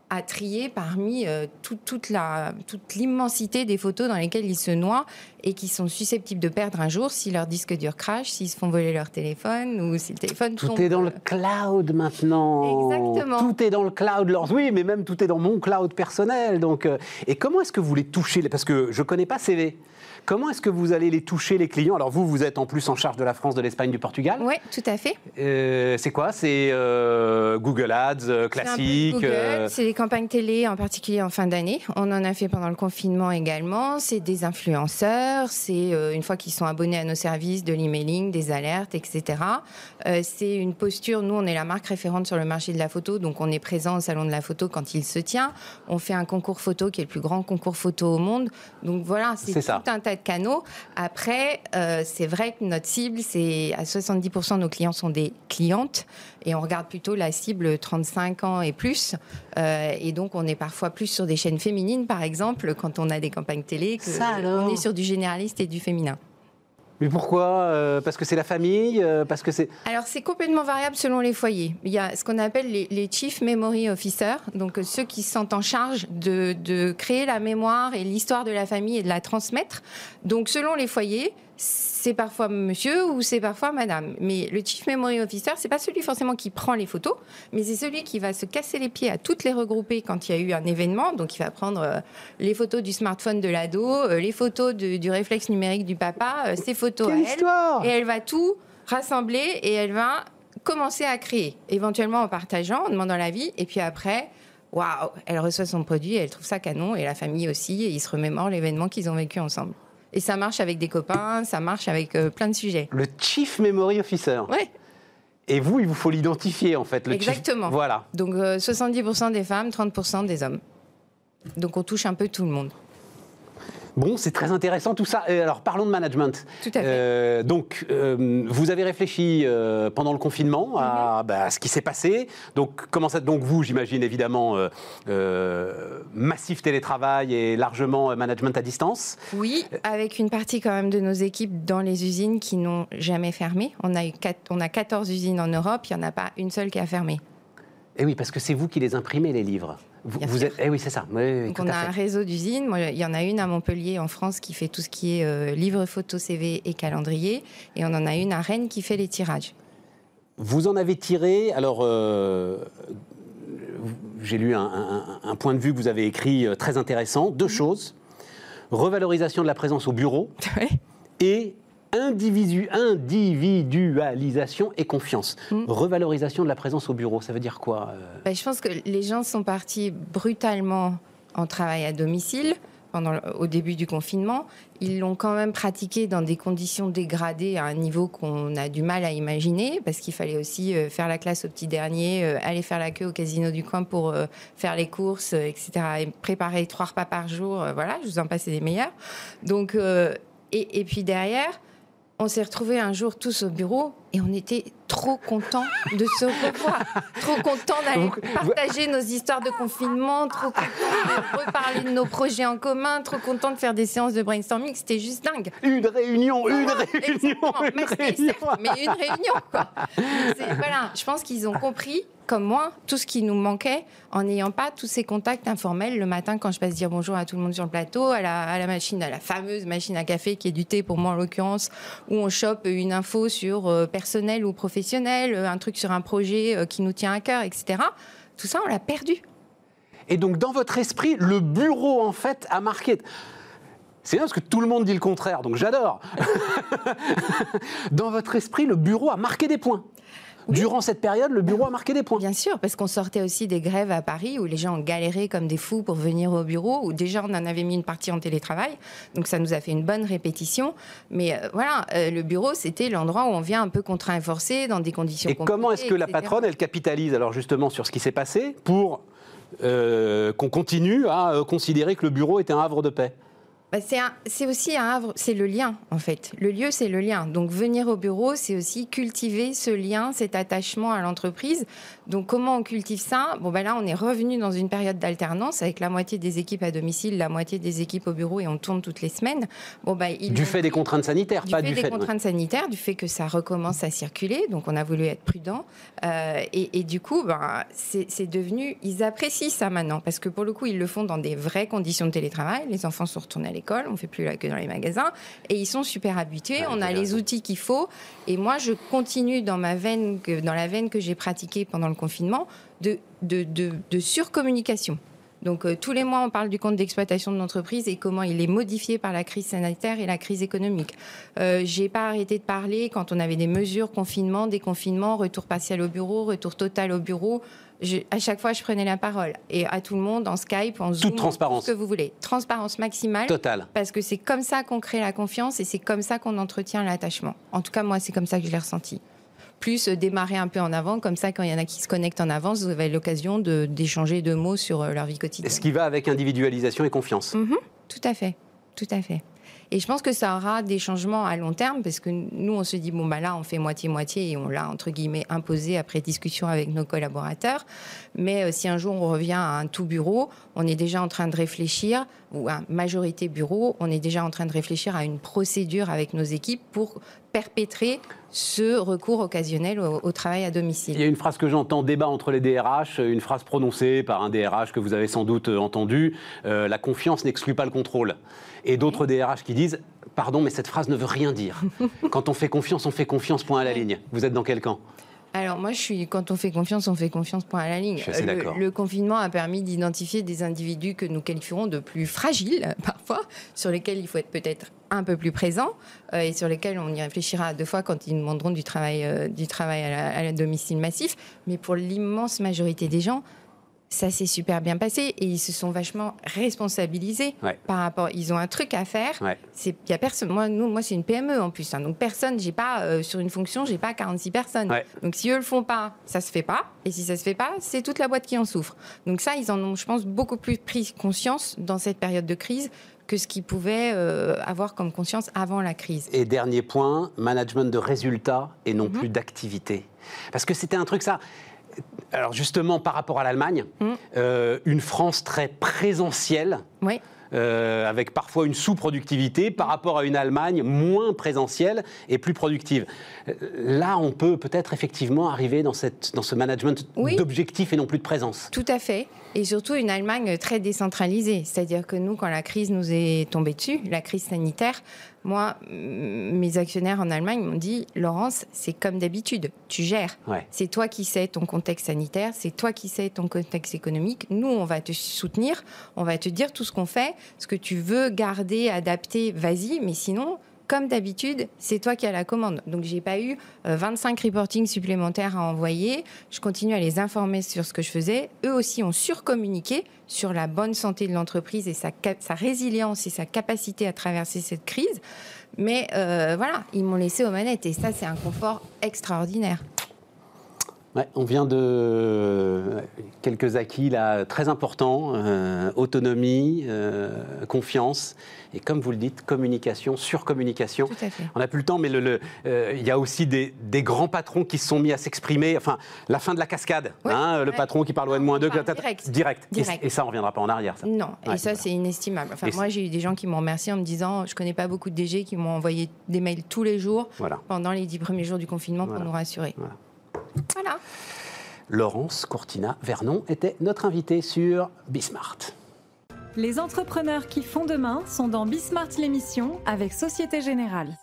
à trier parmi euh, toute, la, toute l'immensité des photos dans lesquelles ils se noient et qui sont susceptibles de perdre un jour si leur disque dur crash, s'ils se font voler leur téléphone ou si le téléphone Tout est dans le cloud maintenant. Exactement. Tout est dans le cloud. Oui, mais même tout est dans mon cloud personnel. Donc, euh, et comment est-ce que vous les touchez? Parce que je ne connais pas CV. Comment est-ce que vous allez les toucher, les clients? Alors vous, vous êtes en plus en charge de la France, de l'Espagne, du Portugal. Oui, tout à fait. Euh, c'est quoi? C'est euh, Google Ads euh, classique Google, c'est des campagnes télé, en particulier en fin d'année. On en a fait pendant le confinement également. C'est des influenceurs, c'est une fois qu'ils sont abonnés à nos services, de l'emailing, des alertes, etc. c'est une posture, nous on est la marque référente sur le marché de la photo, donc on est présent au salon de la photo quand il se tient. On fait un concours photo qui est le plus grand concours photo au monde. Donc voilà, c'est tout un tas canaux. Après, euh, c'est vrai que notre cible, c'est à 70% de nos clients sont des clientes et on regarde plutôt la cible 35 ans et plus. Euh, et donc, on est parfois plus sur des chaînes féminines, par exemple, quand on a des campagnes télé, que on est sur du généraliste et du féminin. Mais pourquoi euh, Parce que c'est la famille Parce que c'est. Alors c'est complètement variable selon les foyers. Il y a ce qu'on appelle les, Chief Memory Officers, donc ceux qui sont en charge de, de créer la mémoire et l'histoire de la famille et de la transmettre. Donc selon les foyers, c'est parfois monsieur ou c'est parfois madame. Mais le Chief Memory Officer, c'est pas celui forcément qui prend les photos, mais c'est celui qui va se casser les pieds à toutes les regrouper quand il y a eu un événement. Donc il va prendre euh, les photos du smartphone de l'ado, euh, les photos du réflexe numérique du papa, euh, ses photos à elle, et elle va tout rassembler et elle va commencer à créer, éventuellement en partageant, en demandant l'avis, et puis après, waouh, elle reçoit son produit, elle trouve ça canon, et la famille aussi, et ils se remémorent l'événement qu'ils ont vécu ensemble. Et ça marche avec des copains, ça marche avec euh, plein de sujets. Le Chief Memory Officer. Oui. Et vous, il vous faut l'identifier en fait. Le Exactement. Voilà. Donc 70% euh, des femmes, 30% des hommes. Donc on touche un peu tout le monde. Bon, c'est très intéressant tout ça. Alors parlons de management. Tout à fait. Euh, donc, euh, vous avez réfléchi euh, pendant le confinement à, mhm. bah, ce qui s'est passé. Donc, comment ça Donc, vous, j'imagine évidemment massif télétravail et largement management à distance. Oui, avec une partie quand même de nos équipes dans les usines qui n'ont jamais fermé. On a, eu on a 14 usines en Europe, il n'y en a pas une seule qui a fermé. Et eh oui, parce que c'est vous qui les imprimez, les livres. Vous, êtes, eh oui, c'est ça. Donc on a un réseau d'usines. Il y en a une à Montpellier, en France, qui fait tout ce qui est euh, livre, photo, CV et calendrier. Et on en a une à Rennes qui fait les tirages. Vous en avez tiré, alors, euh, j'ai lu un, point de vue que vous avez écrit euh, très intéressant. Deux choses. Revalorisation de la présence au bureau <laughs> et individualisation et confiance. Mm. Revalorisation de la présence au bureau, ça veut dire quoi euh? Bah, Je pense que les gens sont partis brutalement en travail à domicile. Pendant, au début du confinement, ils l'ont quand même pratiqué dans des conditions dégradées à un niveau qu'on a du mal à imaginer, parce qu'il fallait aussi euh, faire la classe au petit dernier, euh, aller faire la queue au casino du coin pour faire les courses, etc., et préparer trois repas par jour. voilà, je vous en passe des meilleurs. Donc, et, et, puis derrière, on s'est retrouvés un jour tous au bureau et on était trop contents de se revoir, trop contents d'aller partager nos histoires de confinement, trop contents de reparler de nos projets en commun, trop contents de faire des séances de brainstorming, c'était juste dingue. Une réunion, une réunion, une réunion. mais une réunion quoi. Voilà, je pense qu'ils ont compris comme moi, tout ce qui nous manquait en n'ayant pas tous ces contacts informels le matin quand je passe dire bonjour à tout le monde sur le plateau, à la, machine, à la fameuse machine à café qui est du thé pour moi en l'occurrence, où on chope une info sur euh, personnel ou professionnel, euh, un truc sur un projet euh, qui nous tient à cœur, etc. Tout ça, on l'a perdu. Et donc, dans votre esprit, le bureau, en fait, a marqué. C'est bien parce que tout le monde dit le contraire, donc j'adore. <laughs> dans votre esprit, le bureau a marqué des points. Durant cette période, le bureau a marqué des points. Bien sûr, parce qu'on sortait aussi des grèves à Paris où les gens ont galéré comme des fous pour venir au bureau, où déjà on en avait mis une partie en télétravail. Donc ça nous a fait une bonne répétition. Mais euh, voilà, euh, le bureau, c'était l'endroit où on vient un peu contraint et forcé dans des conditions Et comment est-ce que la patronne, elle capitalise alors justement sur ce qui s'est passé pour euh, qu'on continue à considérer que le bureau est un havre de paix? Bah, c'est aussi un havre, c'est le lien en fait. Le lieu, c'est le lien. Donc venir au bureau, c'est aussi cultiver ce lien, cet attachement à l'entreprise. Donc comment on cultive ça? Bon ben là, on est revenu dans une période d'alternance avec la moitié des équipes à domicile, la moitié des équipes au bureau et on tourne toutes les semaines. Bon ben, du fait des contraintes sanitaires, du pas fait du des fait des contraintes sanitaires, du fait que ça recommence à circuler. Donc on a voulu être prudent euh, et, du coup, ben, c'est devenu, ils apprécient ça maintenant parce que pour le coup, ils le font dans des vraies conditions de télétravail. Les enfants sont retournés à l'école, on fait plus la queue dans les magasins, et ils sont super habitués. on a les outils qu'il faut, et moi je continue dans ma veine, dans la veine que j'ai pratiquée pendant le confinement, de, de, de, surcommunication. Donc euh, tous les mois, on parle du compte d'exploitation de l'entreprise et comment il est modifié par la crise sanitaire et la crise économique. Euh, J'ai pas arrêté de parler quand on avait des mesures confinement, déconfinement, retour partiel au bureau, retour total au bureau à chaque fois, je prenais la parole. Et à tout le monde, en Skype, en Zoom, Toute transparence. ce que vous voulez. Transparence maximale. Totale. Parce que c'est comme ça qu'on crée la confiance et c'est comme ça qu'on entretient l'attachement. En tout cas, moi, c'est comme ça que je l'ai ressenti. Plus démarrer un peu en avant, comme ça, quand il y en a qui se connectent en avance, vous avez l'occasion d'échanger deux mots sur euh, leur vie quotidienne. Ce qui va avec individualisation et confiance? Mhm. tout à fait. Tout à fait. Et je pense que ça aura des changements à long terme parce que nous, on se dit, bon, bah là, on fait moitié-moitié et on l'a, entre guillemets, imposé après discussion avec nos collaborateurs. Mais euh, si un jour on revient à un tout bureau, on est déjà en train de réfléchir, ou à majorité bureau, on est déjà en train de réfléchir à une procédure avec nos équipes pour perpétrer ce recours occasionnel au, travail à domicile. Il y a une phrase que j'entends, débat entre les DRH, une phrase prononcée par un DRH que vous avez sans doute entendu, euh, la confiance n'exclut pas le contrôle. Et d'autres DRH qui disent, pardon, mais cette phrase ne veut rien dire. <laughs> Quand on fait confiance, on fait confiance, point à la ligne. Vous êtes dans quel camp? Alors moi, je suis quand on fait confiance, on fait confiance point à la ligne. Le, le, confinement a permis d'identifier des individus que nous qualifierons de plus fragiles <laughs> parfois, sur lesquels il faut être peut-être un peu plus présent euh, et sur lesquels on y réfléchira deux fois quand ils demanderont du travail, euh, du travail à la domicile massif. Mais pour l'immense majorité des gens, ça s'est super bien passé et ils se sont vachement responsabilisés par rapport. Ils ont un truc à faire. C'est il y a personne. Moi, nous, moi, c'est une PME en plus. Hein. donc personne. J'ai pas euh, sur une fonction, j'ai pas 46 personnes. Donc si eux le font pas, ça se fait pas. Et si ça se fait pas, c'est toute la boîte qui en souffre. Donc ça, ils en ont, je pense, beaucoup plus pris conscience dans cette période de crise que ce qu'ils pouvaient euh, avoir comme conscience avant la crise. Et dernier point, management de résultats et non mhm. plus d'activité. Parce que c'était un truc ça alors justement, par rapport à l'Allemagne, mm. euh, une France très présentielle. Euh, avec parfois une sous-productivité par rapport à une Allemagne moins présentielle et plus productive. Euh, là, on peut peut-être effectivement arriver dans, cette, dans ce management d'objectifs et non plus de présence. Tout à fait. Et surtout une Allemagne très décentralisée. C'est-à-dire que nous, quand la crise nous est tombée dessus, la crise sanitaire, moi, mes actionnaires en Allemagne m'ont dit Laurence, c'est comme d'habitude, tu gères. C'est toi qui sais ton contexte sanitaire, c'est toi qui sais ton contexte économique. Nous, on va te soutenir, on va te dire tout ce qu'on fait. Ce que tu veux garder, adapter, vas-y, mais sinon, comme d'habitude, c'est toi qui as la commande. Donc, j'ai pas eu 25 euh, reportings supplémentaires à envoyer. Je continue à les informer sur ce que je faisais. Eux aussi ont surcommuniqué sur la bonne santé de l'entreprise et sa, résilience et sa capacité à traverser cette crise. Mais euh, voilà, ils m'ont laissé aux manettes et ça, c'est un confort extraordinaire on vient de quelques acquis là très importants euh, autonomie, euh, confiance et comme vous le dites, communication, surcommunication. On n'a plus le temps, mais euh, il y a aussi des, grands patrons qui se sont mis à s'exprimer. Enfin, la fin de la cascade, hein, le patron qui parle au N-2, direct. direct. Et, ça, on ne reviendra pas en arrière. Non, et ça, c'est inestimable. Enfin, moi, j'ai eu des gens qui m'ont remercié en me disant je ne connais pas beaucoup de DG qui m'ont envoyé des mails tous les jours pendant les dix premiers jours du confinement pour nous rassurer. Voilà. Laurence Cortina Vernon était notre invitée sur Bismart. Les entrepreneurs qui font demain sont dans Bismart l'émission avec Société Générale.